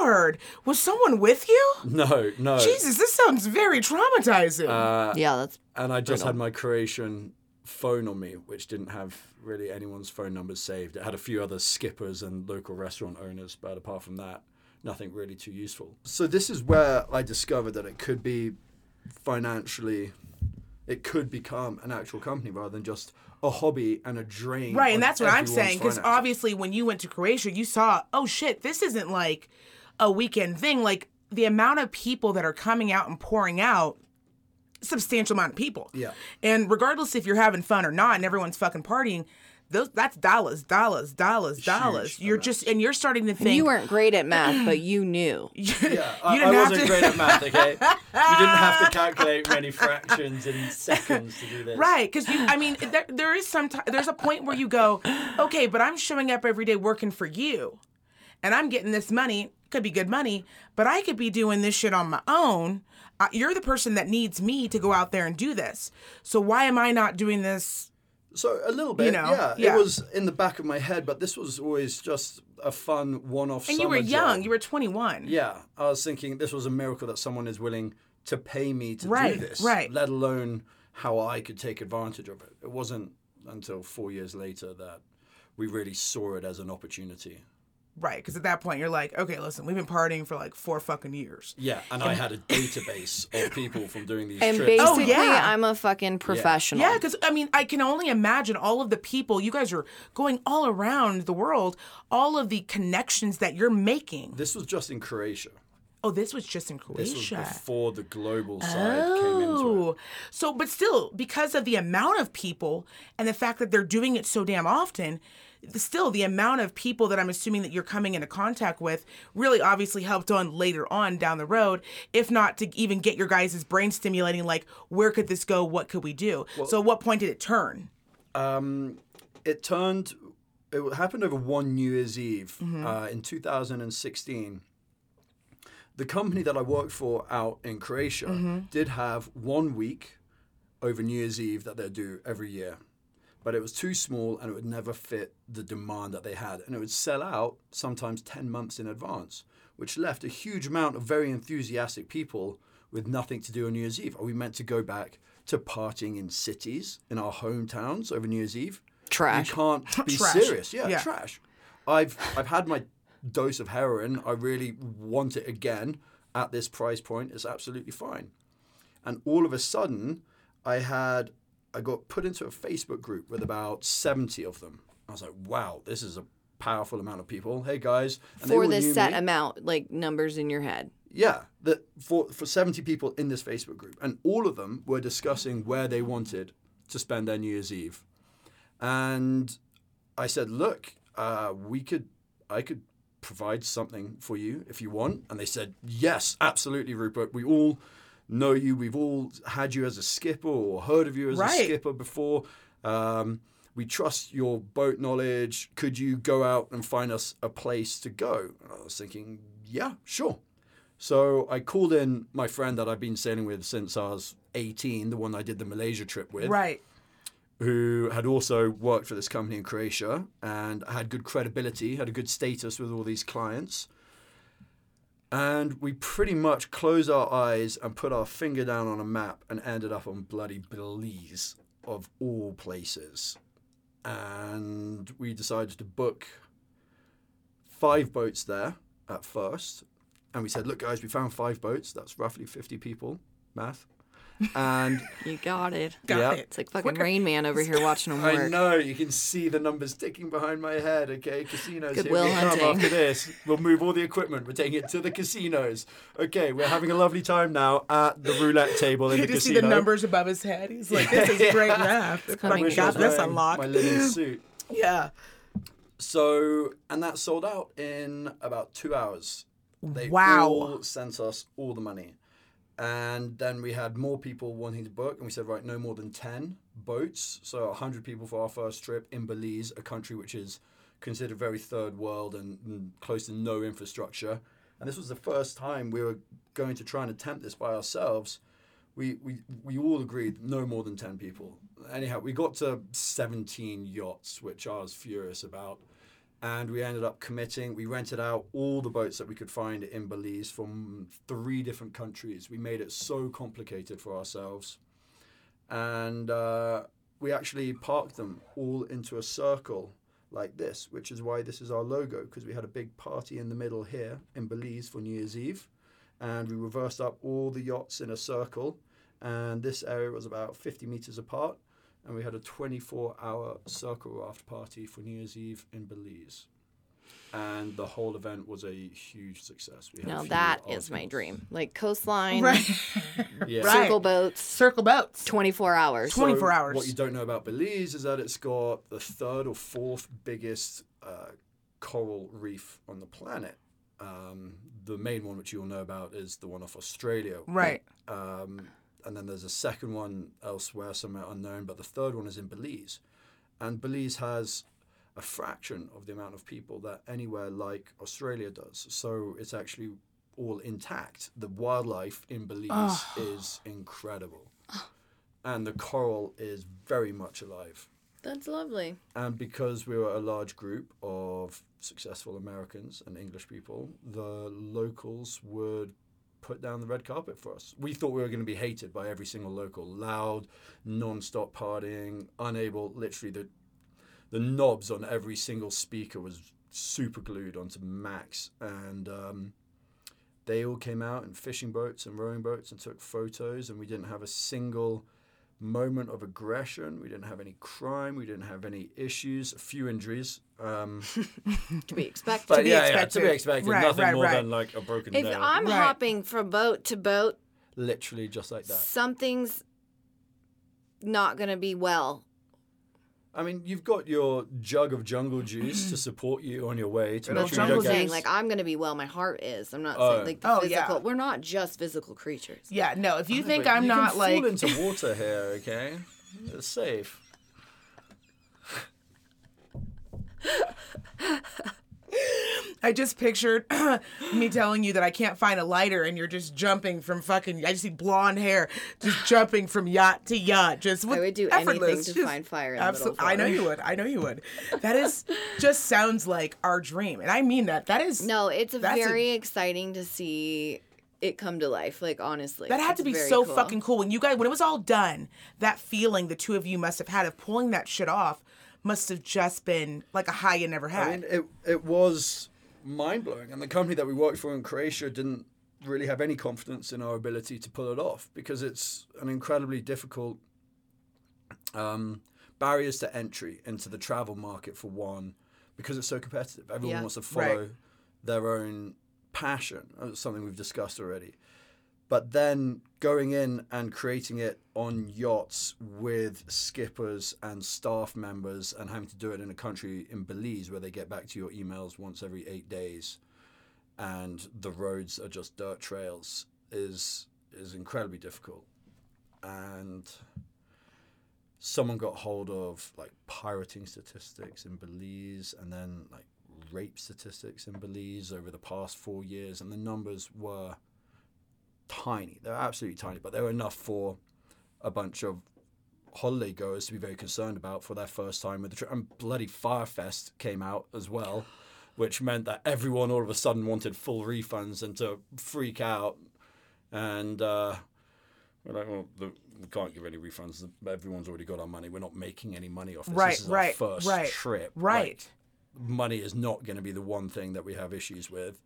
lord. Was someone with you? No, no. Jesus, this sounds very traumatizing. Uh, yeah, that's and I just Brutal. had my Croatian phone on me, which didn't have really anyone's phone numbers saved. It had a few other skippers and local restaurant owners, but apart from that, nothing really too useful. So this is where I discovered that it could be financially, it could become an actual company rather than just a hobby and a drain. Right, and that's what I'm saying. Because obviously, when you went to Croatia, you saw, oh shit, this isn't like a weekend thing. Like the amount of people that are coming out and pouring out, substantial amount of people. Yeah. And regardless if you're having fun or not, and everyone's fucking partying, those that's dollars, dollars, dollars, dollars. You're amounts. just and you're starting to think you weren't great at math, but you knew. you Yeah, I, didn't I have wasn't to- great at math. Okay, you didn't have to calculate many fractions in seconds to do this. Right, because you, I mean, there, there is some, ti there's a point where you go, okay, but I'm showing up every day working for you, and I'm getting this money. Could be good money, but I could be doing this shit on my own. Uh, you're the person that needs me to go out there and do this. So why am I not doing this? So a little bit, know, yeah, yeah. It was in the back of my head, but this was always just a fun one-off. And you were young. job. You were 21. Yeah, I was thinking this was a miracle that someone is willing to pay me to Right, do this, right. Let alone how I could take advantage of it. It wasn't until four years later that we really saw it as an opportunity. Right, because at that point you're like, okay, listen, we've been partying for like four fucking years. Yeah, and I had a database of people from doing these And trips. Oh, basically, yeah. I'm a fucking professional. Yeah, because I mean, I can only imagine all of the people you guys are going all around the world, all of the connections that you're making. this was just in Croatia. Oh, this was just in This was Croatia. before the global side came into it. Oh, so but still, because of the amount of people and the fact that they're doing it so damn often, still the amount of people that I'm assuming that you're coming into contact with really obviously helped on later on down the road, if not to even get your guys' brain stimulating, like where could this go? What could we do? so, at what point did it turn? Um, it turned. It happened over one New Year's Eve Mm-hmm. uh, in 2016. The company that I worked for out in Croatia Mm-hmm. did have one week over New Year's Eve that they'd do every year, but it was too small and it would never fit the demand that they had, and it would sell out sometimes 10 months in advance, which left a huge amount of very enthusiastic people with nothing to do on New Year's Eve. Are we meant to go back to partying in cities in our hometowns over New Year's Eve? Trash. You can't be Trash. serious. Yeah, Yeah. trash. I've I've had my dose of heroin. I really want it again at this price point. It's absolutely fine. And all of a sudden, I had I got put into a Facebook group with about seventy of them. I was like, wow, this is a powerful amount of people. Hey guys, and they For this set me. amount, like numbers in your head. Yeah, that for for seventy people in this Facebook group, and all of them were discussing where they wanted to spend their New Year's Eve, and I said, look, uh, we could, I could provide something for you if you want. And they said, yes, absolutely, Rupert. We all know you. We've all had you as a skipper or heard of you as Right. a skipper before. Um, we trust your boat knowledge. Could you go out and find us a place to go? And I was thinking, yeah, sure. So I called in my friend that I've been sailing with since I was 18, the one I did the Malaysia trip with Right. who had also worked for this company in Croatia and had good credibility, had a good status with all these clients. And we pretty much closed our eyes and put our finger down on a map and ended up on bloody Belize, of all places. And we decided to book five boats there at first. And we said, look, guys, we found five boats. That's roughly 50 people, math. And You got it. Got Yeah. it. It's like fucking Rain Man over here watching them work. I know you can see the numbers ticking behind my head. Okay, casinos. Goodwill here we come hunting. after this. We'll move all the equipment. We're taking it to the casinos. Okay, we're having a lovely time now at the roulette table in You the just see casino. the numbers above his head. He's like, "This is great math. If I coming Wish I got this unlocked." My linen suit. Yeah. So, and that sold out in about two hours. They Wow. all sent us all the money. And then we had more people wanting to book, and we said, right, no more than 10 boats. So 100 people for our first trip in Belize, a country which is considered very third world and, and close to no infrastructure. And this was the first time we were going to try and attempt this by ourselves. We, we, we all agreed no more than 10 people. Anyhow, we got to 17 yachts, which I was furious about and we ended up committing. We rented out all the boats that we could find in Belize from three different countries. We made it so complicated for ourselves, and uh, we actually parked them all into a circle like this, which is why this is our logo because we had a big party in the middle here in Belize for New Year's Eve, and we reversed up all the yachts in a circle, and this area was about 50 meters apart and we had a 24 hour circle raft party for New Year's Eve in Belize. And the whole event was a huge success. We had a Now few that is my dream. Like coastline, Right. Yeah. Right. circle boats, Circle boats. 24 hours. Twen- 24 hours. What you don't know about Belize is that it's got the third or fourth biggest uh, coral reef on the planet. Um, the main one, which you'll know about, is the one off Australia. Right. Um, and then there's a second one elsewhere, somewhere unknown, but the third one is in Belize. And Belize has a fraction of the amount of people that anywhere like Australia does. So it's actually all intact. The wildlife in Belize ah. is incredible. And the coral is very much alive. That's lovely. And because we were a large group of successful Americans and English people, the locals would put down the red carpet for us. We thought we were going to be hated by every single local. Loud, non-stop partying, unable, literally the the knobs on every single speaker was super glued onto max and um, they all came out in fishing boats and rowing boats and took photos and we didn't have a single moment of aggression we didn't have any crime we didn't have any issues a few injuries um, To be expected. but be yeah, yeah, to be expected. expected Right, nothing right, more right. than like a broken if nail I'm Right. hopping from boat to boat, literally just like that something's not going to be well. I mean, you've got your jug of jungle juice to support you on your way to Good make sure you jungle don't get saying like I'm going to be well. My heart is. I'm not Oh. saying like the Oh, yeah. physical. We're not just physical creatures. Yeah, no, if you Oh, think I'm you not can like fall into water here, okay? It's safe. I just pictured me telling you that I can't find a lighter and you're just jumping from fucking I just see blonde hair just jumping from yacht to yacht just with I would do anything to find fire in the Absolutely. middle of I know you would. I know you would. That is just sounds like our dream. And I mean that. That is No, it's That's a- very exciting to see it come to life. Like honestly, That had to be so cool. fucking cool. When you guys when it was all done, that feeling the two of you must have had of pulling that shit off must have just been like a high you never had. I mean, it, it was mind blowing. And the company that we worked for in Croatia didn't really have any confidence in our ability to pull it off because it's an incredibly difficult um, barriers to entry into the travel market, for one, because it's so competitive. Everyone Yeah. wants to Right. follow their own passion. That's something we've discussed already. But then going in and creating it on yachts with skippers and staff members and having to do it in a country in Belize where they get back to your emails once every eight days and the roads are just dirt trails is is incredibly difficult. And someone got hold of like pirating statistics in Belize and then like rape statistics in Belize over the past four years, and the numbers were tiny. They're absolutely tiny, but they were enough for a bunch of holiday goers to be very concerned about for their first time with the trip. And bloody Fyre Fest came out as well, which meant that everyone all of a sudden wanted full refunds and to freak out. And uh, we're like, well, the, we can't give any refunds. Everyone's already got our money. We're not making any money off this. Right, this is right, our first right, trip. Right. Like, money is not going to be the one thing that we have issues with.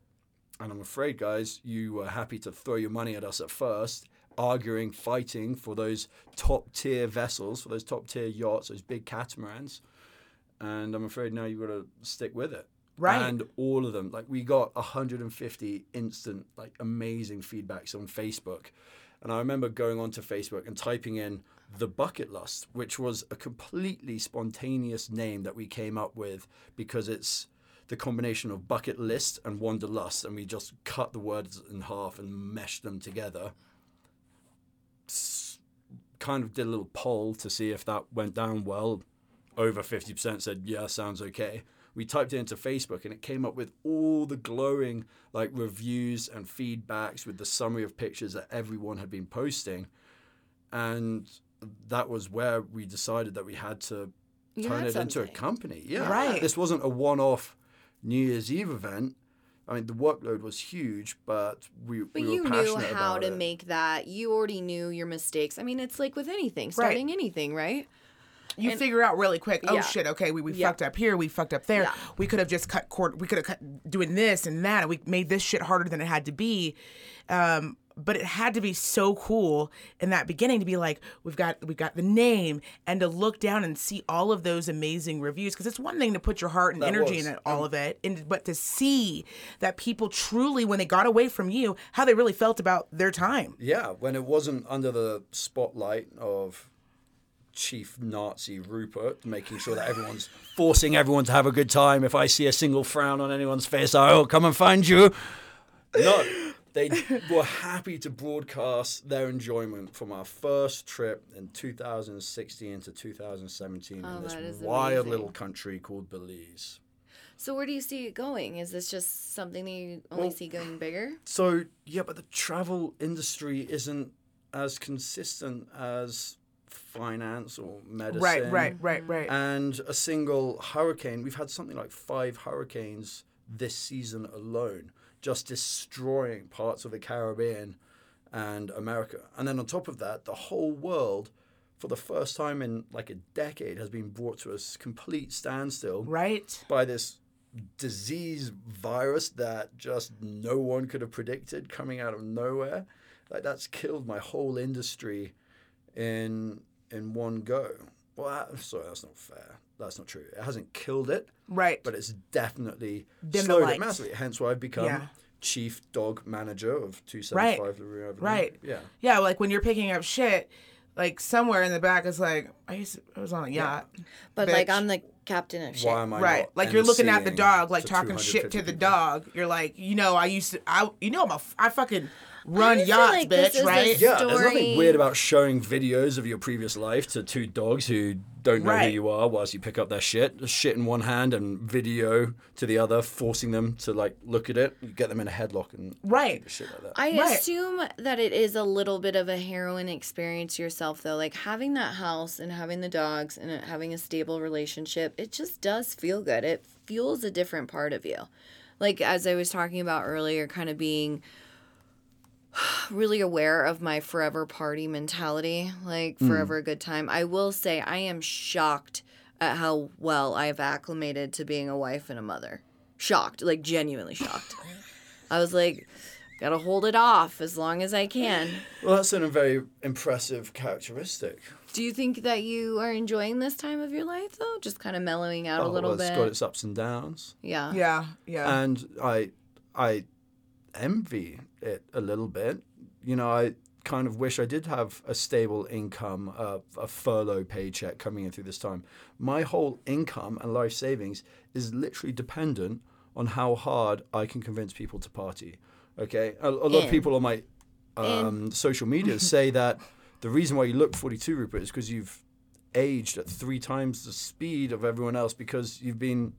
And I'm afraid, guys, you were happy to throw your money at us at first, arguing, fighting for those top tier vessels, for those top tier yachts, those big catamarans. And I'm afraid now you've got to stick with it. Right. And all of them, like we got 150 instant, like amazing feedbacks on Facebook. And I remember going onto Facebook and typing in the BucketLust, which was a completely spontaneous name that we came up with because it's the combination of bucket list and wanderlust, and we just cut the words in half and meshed them together. S- kind of did a little poll to see if that went down well. Over 50% said, yeah, sounds okay. We typed it into Facebook and it came up with all the glowing like reviews and feedbacks with the summary of pictures that everyone had been posting. And that was where we decided that we had to You turn it into a company. Yeah. Right. This wasn't a one off New Year's Eve event. I mean, the workload was huge, but we, But we were you knew how to it. make that. You already knew your mistakes. I mean, it's like with anything, starting anything, right? You And- figure out really quick. Oh Yeah. shit! Okay, we, we Yeah. fucked up here. We fucked up there. Yeah. We could have just cut cord. We could have cut doing this and that. And we made this shit harder than it had to be. Um, but it had to be so cool in that beginning to be like, we've got we've got the name, and to look down and see all of those amazing reviews. Because it's one thing to put your heart and That energy was. in it, all of it, and but to see that people truly, when they got away from you, how they really felt about their time. Yeah, when it wasn't under the spotlight of Chief Nazi Rupert, making sure that everyone's forcing everyone to have a good time. If I see a single frown on anyone's face, I'll come and find you. No, they were happy to broadcast their enjoyment from our first trip in 2016 to 2017 Oh, in this wild amazing. little country called Belize. So where do you see it going? Is this just something that you only Well- see going bigger? So yeah, but the travel industry isn't as consistent as finance or medicine. Right, right, right, right. And a single hurricane, we've had something like five hurricanes this season alone, just destroying parts of the Caribbean and America. And then on top of that, the whole world, for the first time in like a decade, has been brought to a complete standstill right. by this disease virus that just no one could have predicted coming out of nowhere. Like that's killed my whole industry in in one go. Well, that, sorry, that's not fair. That's not true. It hasn't killed it, Right. but it's definitely Dim slowed it massively. Hence why I've become Yeah. chief dog manager of 275 Larue Avenue. Right. Yeah. Yeah, like when you're picking up shit, like somewhere in the back is like I used to, I was on a yacht. But like I'm the captain of shit. Why am I Right. not Like you're looking at the dog, like talking shit to the people? dog. You're like, you know, I used to I you know I'm a f- I fucking run I yachts, like bitch, right? Yeah, there's nothing weird about showing videos of your previous life to two dogs who don't know Right. who you are whilst you pick up their shit. Just shit in one hand and video to the other, forcing them to like look at it. You get them in a headlock and Right. shit like that. I Right. assume that it is a little bit of a heroin experience yourself, though. Like having that house and having the dogs and having a stable relationship, it just does feel good. It fuels a different part of you. Like, as I was talking about earlier, kind of being really aware of my forever party mentality, like hmm. forever a good time. I will say, I am shocked at how well I have acclimated to being a wife and a mother. Shocked, like genuinely shocked. I was like, gotta hold it off as long as I can. Well, that's a very impressive characteristic. Do you think that you are enjoying this time of your life though? Just kind of mellowing out a Oh, little well, it's bit. got its ups and downs, yeah. Yeah, yeah. and I, I envy it a little bit. you know, I kind of wish I did have a stable income, uh, a furlough paycheck coming in through this time. My whole income and life savings is literally dependent on how hard I can convince people to party. Okay, a, a lot of people on my um, social media say that the reason why you look 42, Rupert, is because you've aged at three times the speed of everyone else because you've been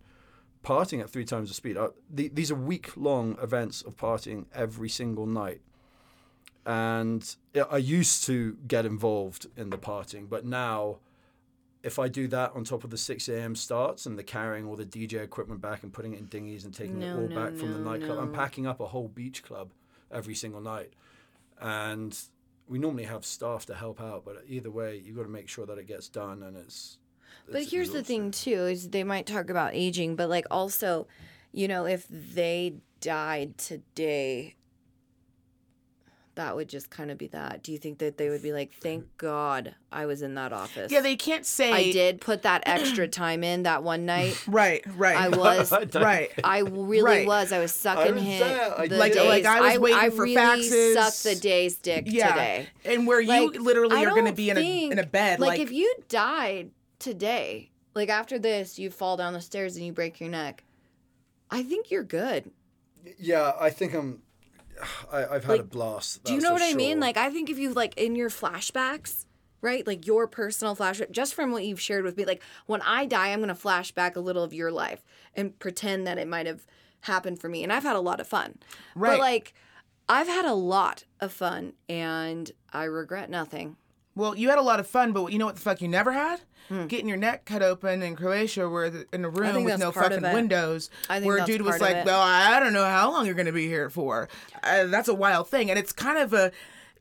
partying at three times the speed. Uh, the, these are week long events of partying every single night. And I used to get involved in the partying, but now if I do that on top of the 6 a.m. starts and the carrying all the DJ equipment back and putting it in dinghies and taking No, it all no, back from the no, nightclub, I'm packing up a whole beach club every single night. And we normally have staff to help out, but either way, you've got to make sure that it gets done and it's. But it's here's the thing exhausting. too is they might talk about aging, but like also, you know, if they died today, that would just kind of be that. Do you think that they would be like, "Thank God I was in that office." Yeah, they can't say. I did put that extra time in that one night. Right, right. I was right. I really Right. was. I was sucking was hit there. Like- like I was waiting I for really faxes. sucked the day's dick yeah, today. and where you Like, literally are going to don't be in a in a bed, Like, like, if you died today, like after this, you fall down the stairs and you break your neck. I think you're good. Yeah, I think I'm. I, I've had a Like, blast. Do you know what I mean? Like, I think if you like in your flashbacks, right? Like your personal flashback, just from what you've shared with me, like when I die, I'm gonna flash back a little of your life and pretend that it might have happened for me. And I've had a lot of fun. Right. But like, I've had a lot of fun, and I regret nothing. Well, you had a lot of fun, but you know what the fuck you never had? Hmm. Getting your neck cut open in Croatia, where the, in a room with no fucking windows, where a dude was like, "Well, I don't know how long you're going to be here for." Uh, that's a wild thing, and it's kind of a.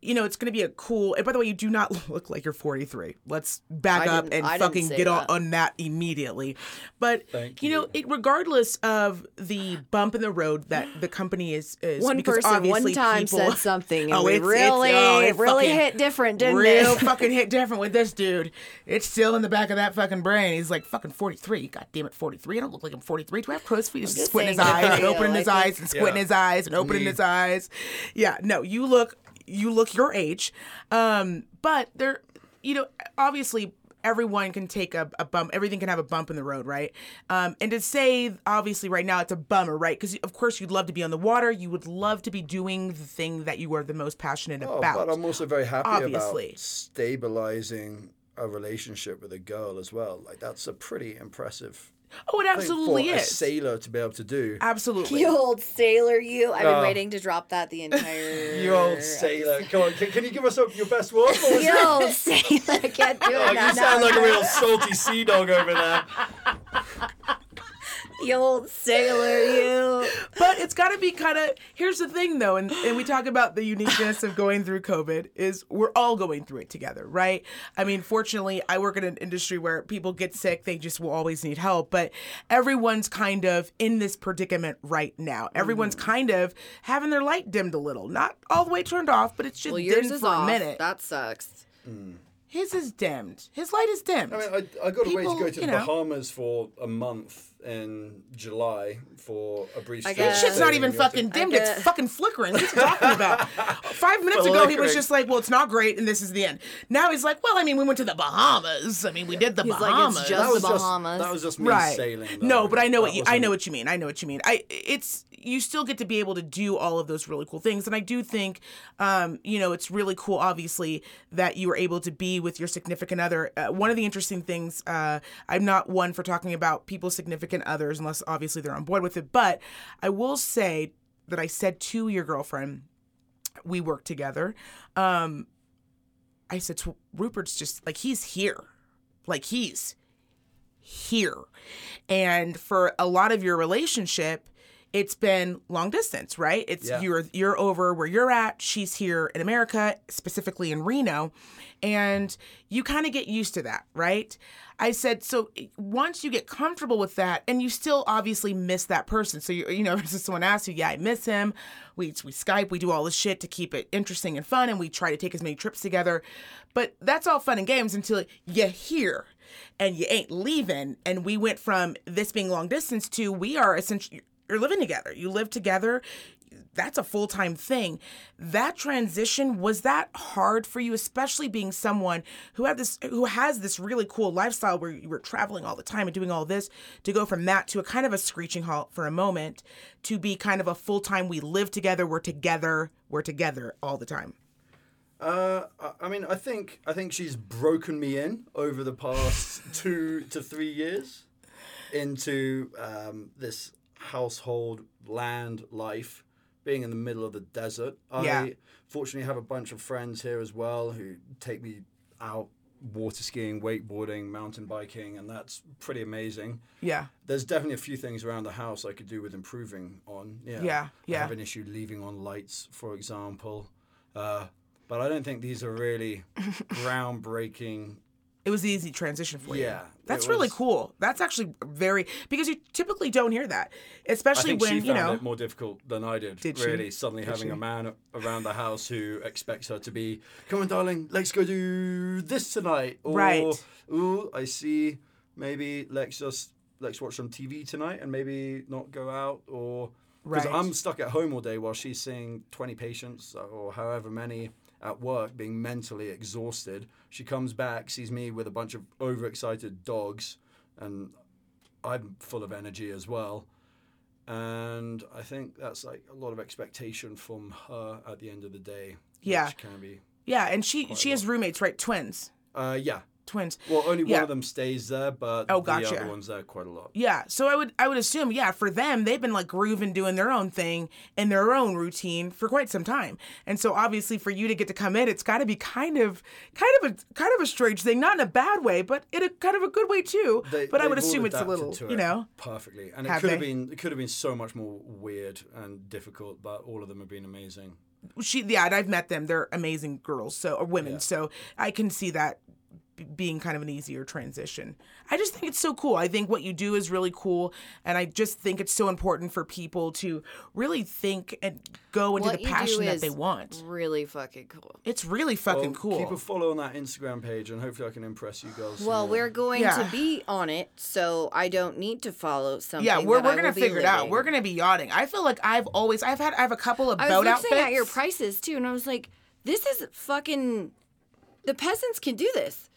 You know, it's going to be a cool. And by the way, you do not look like you're 43. Let's back I up and I fucking get on, that. on that immediately. But Thank you know, you. it, regardless of the bump in the road that the company is, is One because person one time people, said something, and Oh, we it's- it's- really, oh, it it really fucking- hit different, didn't real it? fucking hit different with this dude. It's still in the back of that fucking brain. He's like fucking 43. God damn it, 43. I don't look like I'm 43. Do I have crow's feet? He's just squinting his eyes and opening his eyes and squinting his eyes and opening his eyes. Yeah, no, you look you look your age. Um, but there you know, obviously everyone can take a, a bump everything can have a bump in the road right um, and to say obviously right now it's a bummer right because of course you'd love to be on the water you would love to be doing the thing that you are the most passionate Oh, about but I'm also very happy Obviously. about stabilizing a relationship with a girl as well. Like that's a pretty impressive oh it thing absolutely for a is sailor to be able to do. Absolutely. You old sailor, you. I've been Oh. waiting to drop that the entire. You old sailor. Come on, can, can you give us up your best work? What was You it? old sailor. I can't do oh, it Oh, now. you sound like a real salty sea dog over there. You old sailor, you. But it's got to be kind of. Here's the thing, though, and, and we talk about the uniqueness of going through COVID is we're all going through it together, right? I mean, fortunately, I work in an industry where people get sick; they just will always need help. But everyone's kind of in this predicament right now. Everyone's mm. kind of having their light dimmed a little, not all the way turned off, but it's just Well, yours dimmed is for off. a minute. That sucks. Mm. His is dimmed. His light is dimmed. I mean, I, I got away to go to you the know. Bahamas for a month in July for a brief I stay. guess. Shit's not even in York. fucking dimmed. It's fucking flickering. What are you talking about? Five minutes ago, he was just like, "Well, it's not great, and this is the end." Now he's like, "Well, I mean, we went to the Bahamas. I mean, we did the He's like, it's Bahamas." just That was the just Bahamas. that was just me right. sailing. though. no, but I know That what you. I know what you mean. I know what you mean. I. It's you still get to be able to do all of those really cool things, and I do think, um, you know, it's really cool. Obviously, that you were able to be with your significant other. Uh, one of the interesting things. Uh, I'm not one for talking about people's significant others unless obviously they're on board with it, but I will say that I said to your girlfriend, we work together. Um, I said to Rupert's just like he's here, like he's here, and for a lot of your relationship, it's been long distance, right? It's Yeah. you're you're over where you're at. She's here in America, specifically in Reno, and you kind of get used to that, right? I said so. Eh, once you get comfortable with that, and you still obviously miss that person, so you you know, if someone asks you, yeah, I miss him. We we Skype, we do all this shit to keep it interesting and fun, and we try to take as many trips together. But that's all fun and games until you're here and you ain't leaving. And we went from this being long distance to we are essentially you're living together. You live together. that's a full time thing. That transition was that hard for you, especially being someone who had this who has this really cool lifestyle where you were traveling all the time and doing all this to go from that to a kind of a screeching halt for a moment to be kind of a full time. We live together. We're together. We're together all the time. Uh, I- mean, I think I think she's broken me in over the past two to three years into um, this household land life, being in the middle of the desert. Yeah. I fortunately have a bunch of friends here as well who take me out water skiing, wakeboarding, mountain biking, and that's pretty amazing. Yeah. There's definitely a few things around the house I could do with improving on. Yeah. Yeah, I yeah. have an issue leaving on lights, for example. Uh, but I don't think these are really groundbreaking. It was the easy transition for you. Yeah, That's really was- cool. That's actually very because you typically don't hear that, I especially think when she you know. it more difficult than I did. Did she? really, suddenly Did having she? a man around the house who expects her to be, "Come on, darling, let's go do this tonight." Or, Right. Ooh, I see. Maybe let's just let's watch some TV tonight and maybe not go out or because Right. I'm stuck at home all day while she's seeing 20 patients or however many at work, being mentally exhausted. She comes back, sees me with a bunch of overexcited dogs, and I'm full of energy as well. And I think that's like a lot of expectation from her at the end of the day. Yeah. Which can be. yeah, and she she has roommates, right? Twins, Uh, yeah. Twins. Well, only Yeah. one of them stays there, but Oh, the other one's there quite a lot. Yeah, so I would I would assume yeah for them they've been like grooving doing their own thing in their own routine for quite some time, and so obviously for you to get to come in, it's got to be kind of kind of a kind of a strange thing, not in a bad way, but in a kind of a good way too. They- but I would assume it's a little to you know perfectly, and it could have been it could have been so much more weird and difficult, but all of them have been amazing. she yeah and I've met them they're amazing girls so or women Yeah. so I can see that being kind of an easier transition. I just think it's so cool. I think what you do is really cool and I just think it's so important for people to really think and go into What the you do passion that is they want. Really fucking cool. It's really fucking Well, cool. Keep a follow on that Instagram page, and hopefully I can impress you girls. Well, we're going Yeah. to be on it, so I don't need to follow something. yeah, we're, we're gonna figure it out. We're gonna be yachting. I feel like I've always I've had I have a couple of I boat was outfits. looking at your prices too, and I was like, "This is fucking." The peasants can do this.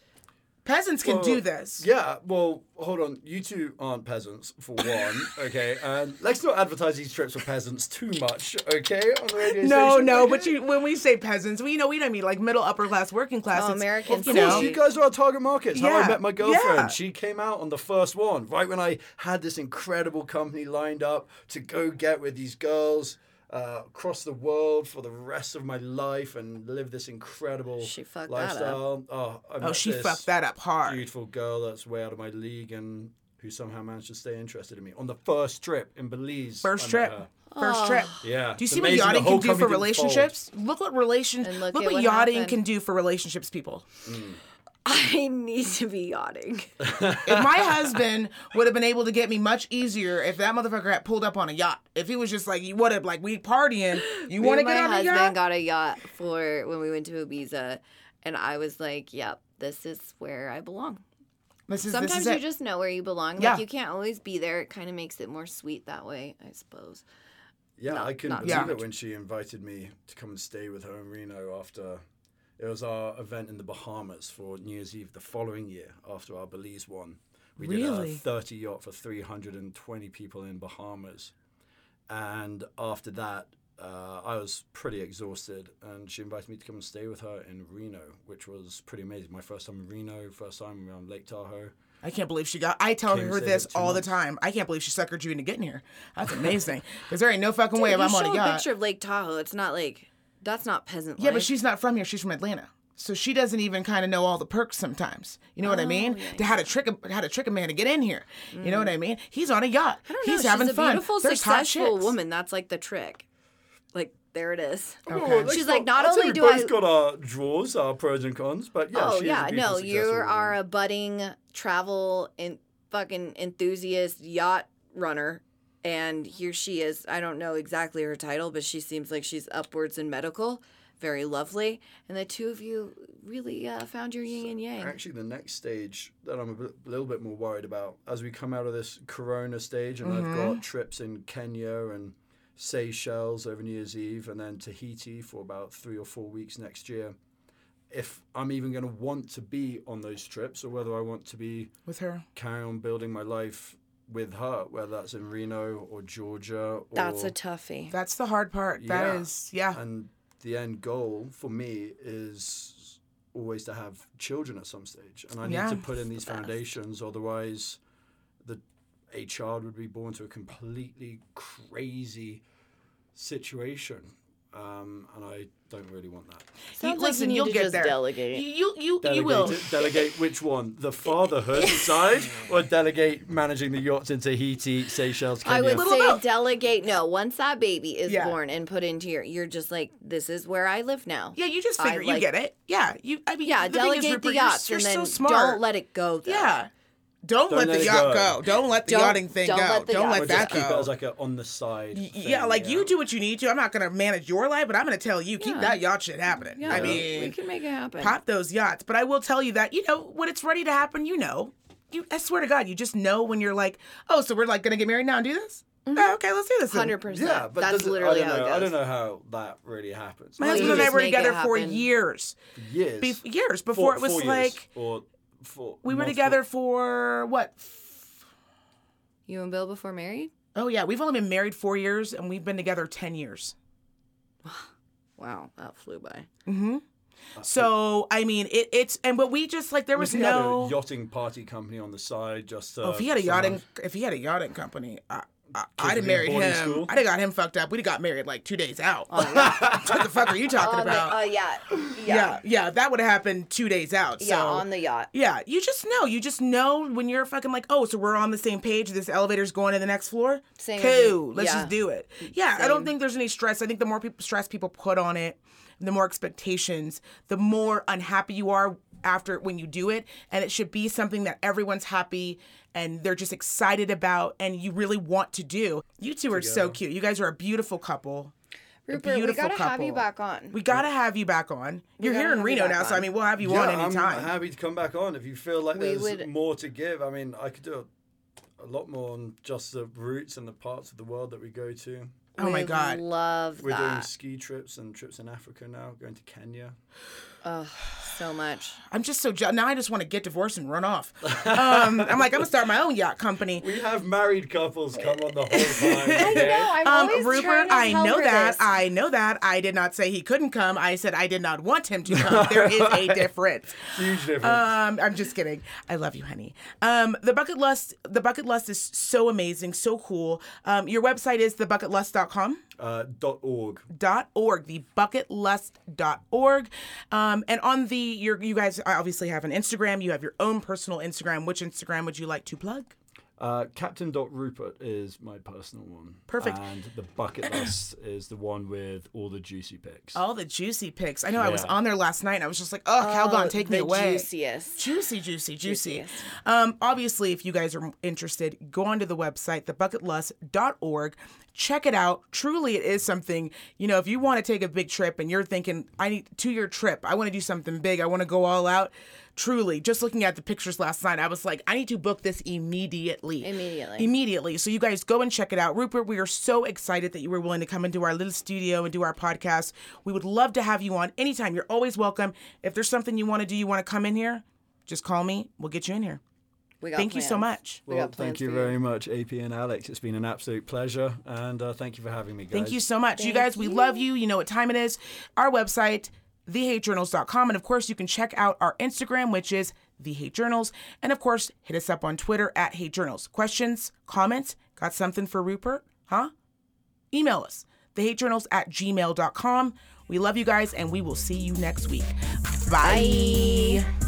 Peasants can Well, do this. Yeah, well, hold on. You two aren't peasants, for one, okay? And let's not advertise these trips for peasants too much, okay? On the radio No, station, no, okay? but you when we say peasants, we you know we don't mean like middle upper class, working class. Oh, Americans, you Of course, know. you guys are our target markets. How I met my girlfriend. yeah. She came out on the first one, right when I had this incredible company lined up to go get with these girls uh, across the world for the rest of my life and live this incredible She fucked that up. lifestyle. Oh, I Oh, she fucked that up hard. Beautiful girl that's way out of my league and who somehow managed to stay interested in me on the first trip in Belize. First trip. her. First trip. Yeah. Do you see what amazing the yachting can do for didn't fold. relationships? Look what relation. And Look, look what, what yachting happened. can do for relationships, people. I need to be yachting. If my husband would have been able to get me much easier if that motherfucker had pulled up on a yacht. If he was just like, you would have like we partying. You want to get on a yacht? My husband got a yacht for when we went to Ibiza, and I was like, "Yep, this is where I belong." this is Sometimes this is you it. just know where you belong. Like you can't always be there. It kind of makes it more sweet that way, I suppose. Yeah, Not- I couldn't not believe too it when she invited me to come and stay with her in Reno after it was our event in the Bahamas for New Year's Eve the following year after our Belize one. We did a 30 yacht for 320 people in Bahamas. And after that, uh, I was pretty exhausted, and she invited me to come and stay with her in Reno, which was pretty amazing. My first time in Reno, first time around Lake Tahoe. I can't believe she got. I tell Came her this all months. the time. I can't believe she suckered you into getting here. That's amazing. Because there ain't no fucking way Dude, if you I'm on show a a picture of Lake Tahoe. It's not like that's not peasant Yeah, life. but she's not from here. She's from Atlanta. So she doesn't even kind of know all the perks sometimes. You know what I oh, mean? Oh, yeah, To how to trick a how to trick a man to get in here. You know what I mm. mean? He's on a yacht. I don't know. He's she's having a fun. beautiful, There's hot successful chicks. woman. That's like the trick. Like there it is. Okay. Oh, let's She's like, not- not I'd say only we do both I- got our draws, our pros and cons, but yeah, oh she is a yeah, no, you successful woman. are a budding travel and fucking enthusiast yacht runner, and here she is. I don't know exactly her title, but she seems like she's upwards in medical. Very lovely, and the two of you really uh, found your yin and yang. Actually, the next stage that I'm a little bit more worried about as we come out of this Corona stage, and I've got trips in Kenya and Seychelles over New Year's Eve, and then Tahiti for about three or four weeks next year. If I'm even going to want to be on those trips, or whether I want to be With her. carry on building my life with her, whether that's in Reno or Georgia. Or, That's a toughie. That's the hard part. That Yeah. is, yeah. and the end goal for me is always to have children at some stage and i need Yeah. to put in these the best. foundations otherwise the a child would be born to a completely crazy situation um, and i don't really want that Sounds listen, like you you'll to get just there. delegate. You, you, you, delegate, will. it- delegate which one the fatherhood side or delegate managing the yachts in tahiti seychelles I would say both. delegate. No, once that baby is Yeah. born and put into your, you're just like, this is where I live now. Yeah, you just I figure you like- get it. Yeah, you. I mean, Yeah, the thing is, delegate Rupert, the you're- yachts you're, and so then smart. don't let it go. Though. Yeah. Don't, let, let the yacht go. go. Don't let the Don't- yachting thing don't go. let don't yacht let or go. that just keep it go. as like a on the side Y- thing, yeah, like you do what you need to. I'm not gonna manage your life, but I'm gonna tell you keep Yeah. that yacht shit happening. Yeah, I mean, we can make it happen. pop those yachts. But I will tell you that you know when it's ready to happen, you know. You, I swear to God, you just know when you're like, oh, so we're like gonna get married now and do this. Mm-hmm. Oh, okay, let's do this. Hundred percent. Yeah, but that's literally I don't how know. it goes. I don't know how that really happens. My Well, husband and I were together for years. years. Bef- years before it was like years, or for we were together for what? You and Bill before married? Oh yeah, we've only been married four years and we've been together ten years. Wow, that flew by. Mm-hmm. So I mean, it, it's and but we just like there was He had no. a yotting party company on the side. Just to Oh, if he uh, had a somehow- yachting, if he had a yachting company, I, I, I'd have him married him. school? I'd have got him fucked up. We'd have got married like two days out. Oh, what the fuck are you talking about? uh, yeah, yeah, yeah, that would have happened two days out. So yeah, on the yacht. yeah, you just know. You just know when you're fucking like, oh, so we're on the same page. This elevator's going to the next floor. Same Cool. Let's Yeah. just do it. Yeah, I don't think there's any stress. I think the more people stress people put on it, the more expectations, the more unhappy you are after when you do it. And it should be something that everyone's happy and they're just excited about and you really want to do. You two are so cute. You guys are a beautiful couple. Rupert, we gotta have you back on. We gotta have you back on. You're here in Reno back now, so I mean we'll have you Yeah, on anytime. I'm happy to come back on if you feel like We there's would- more to give. I mean, I could do a, a lot more on just the routes and the parts of the world that we go to. Oh my Would God. love We're doing ski trips and trips in Africa now, going to Kenya. So much. I'm just so je- now. I just want to get divorced and run off. Um, I'm like I'm gonna start my own yacht company. We have married couples come on the whole time. I okay? know. I'm Um, always Rupert, trying to I know that. this. I know that. I did not say he couldn't come. I said I did not want him to come. There is a difference. Huge difference. Um, I'm just kidding. I love you, honey. Um, the BucketLust, the BucketLust is so amazing, so cool. Um, your website is thebucketlust.com. uh, dot .org. dot org the bucketlust.org um and on the your you guys obviously have an instagram. You have your own personal instagram. Which instagram would you like to plug Uh, Captain Dot Rupert is my personal one. Perfect. And the bucket list is the one with all the juicy picks. all the juicy picks. i know i was on there last night and i was just like oh, calgon take me away juiciest. Juicy, juicy, juicy. Juiciest. Um, obviously, if you guys are interested, go onto the website, thebucketlust.org. Check it out. Truly, it is something, you know, if you want to take a big trip and you're thinking, I need two year trip, I want to do something big, I want to go all out. Truly, just looking at the pictures last night, I was like, I need to book this immediately. Immediately. Immediately. So you guys go and check it out. Rupert, we are so excited that you were willing to come into our little studio and do our podcast. We would love to have you on anytime. You're always welcome. If there's something you want to do, you want to come in here, just call me. We'll get you in here. We got Thank you so plans. much. We Well, got thank you for very much, AP and Alex. It's been an absolute pleasure, and uh, thank you for having me, guys. Thank you so much. you Thank guys, we love you. You know what time it is. Our website, thehatejournals.com. And of course, you can check out our Instagram, which is The Hate Journals. And of course, hit us up on Twitter at Hate Journals. Questions, comments, got something for Rupert? Huh? Email us, thehatejournals at gmail.com. We love you guys, and we will see you next week. Bye. Bye.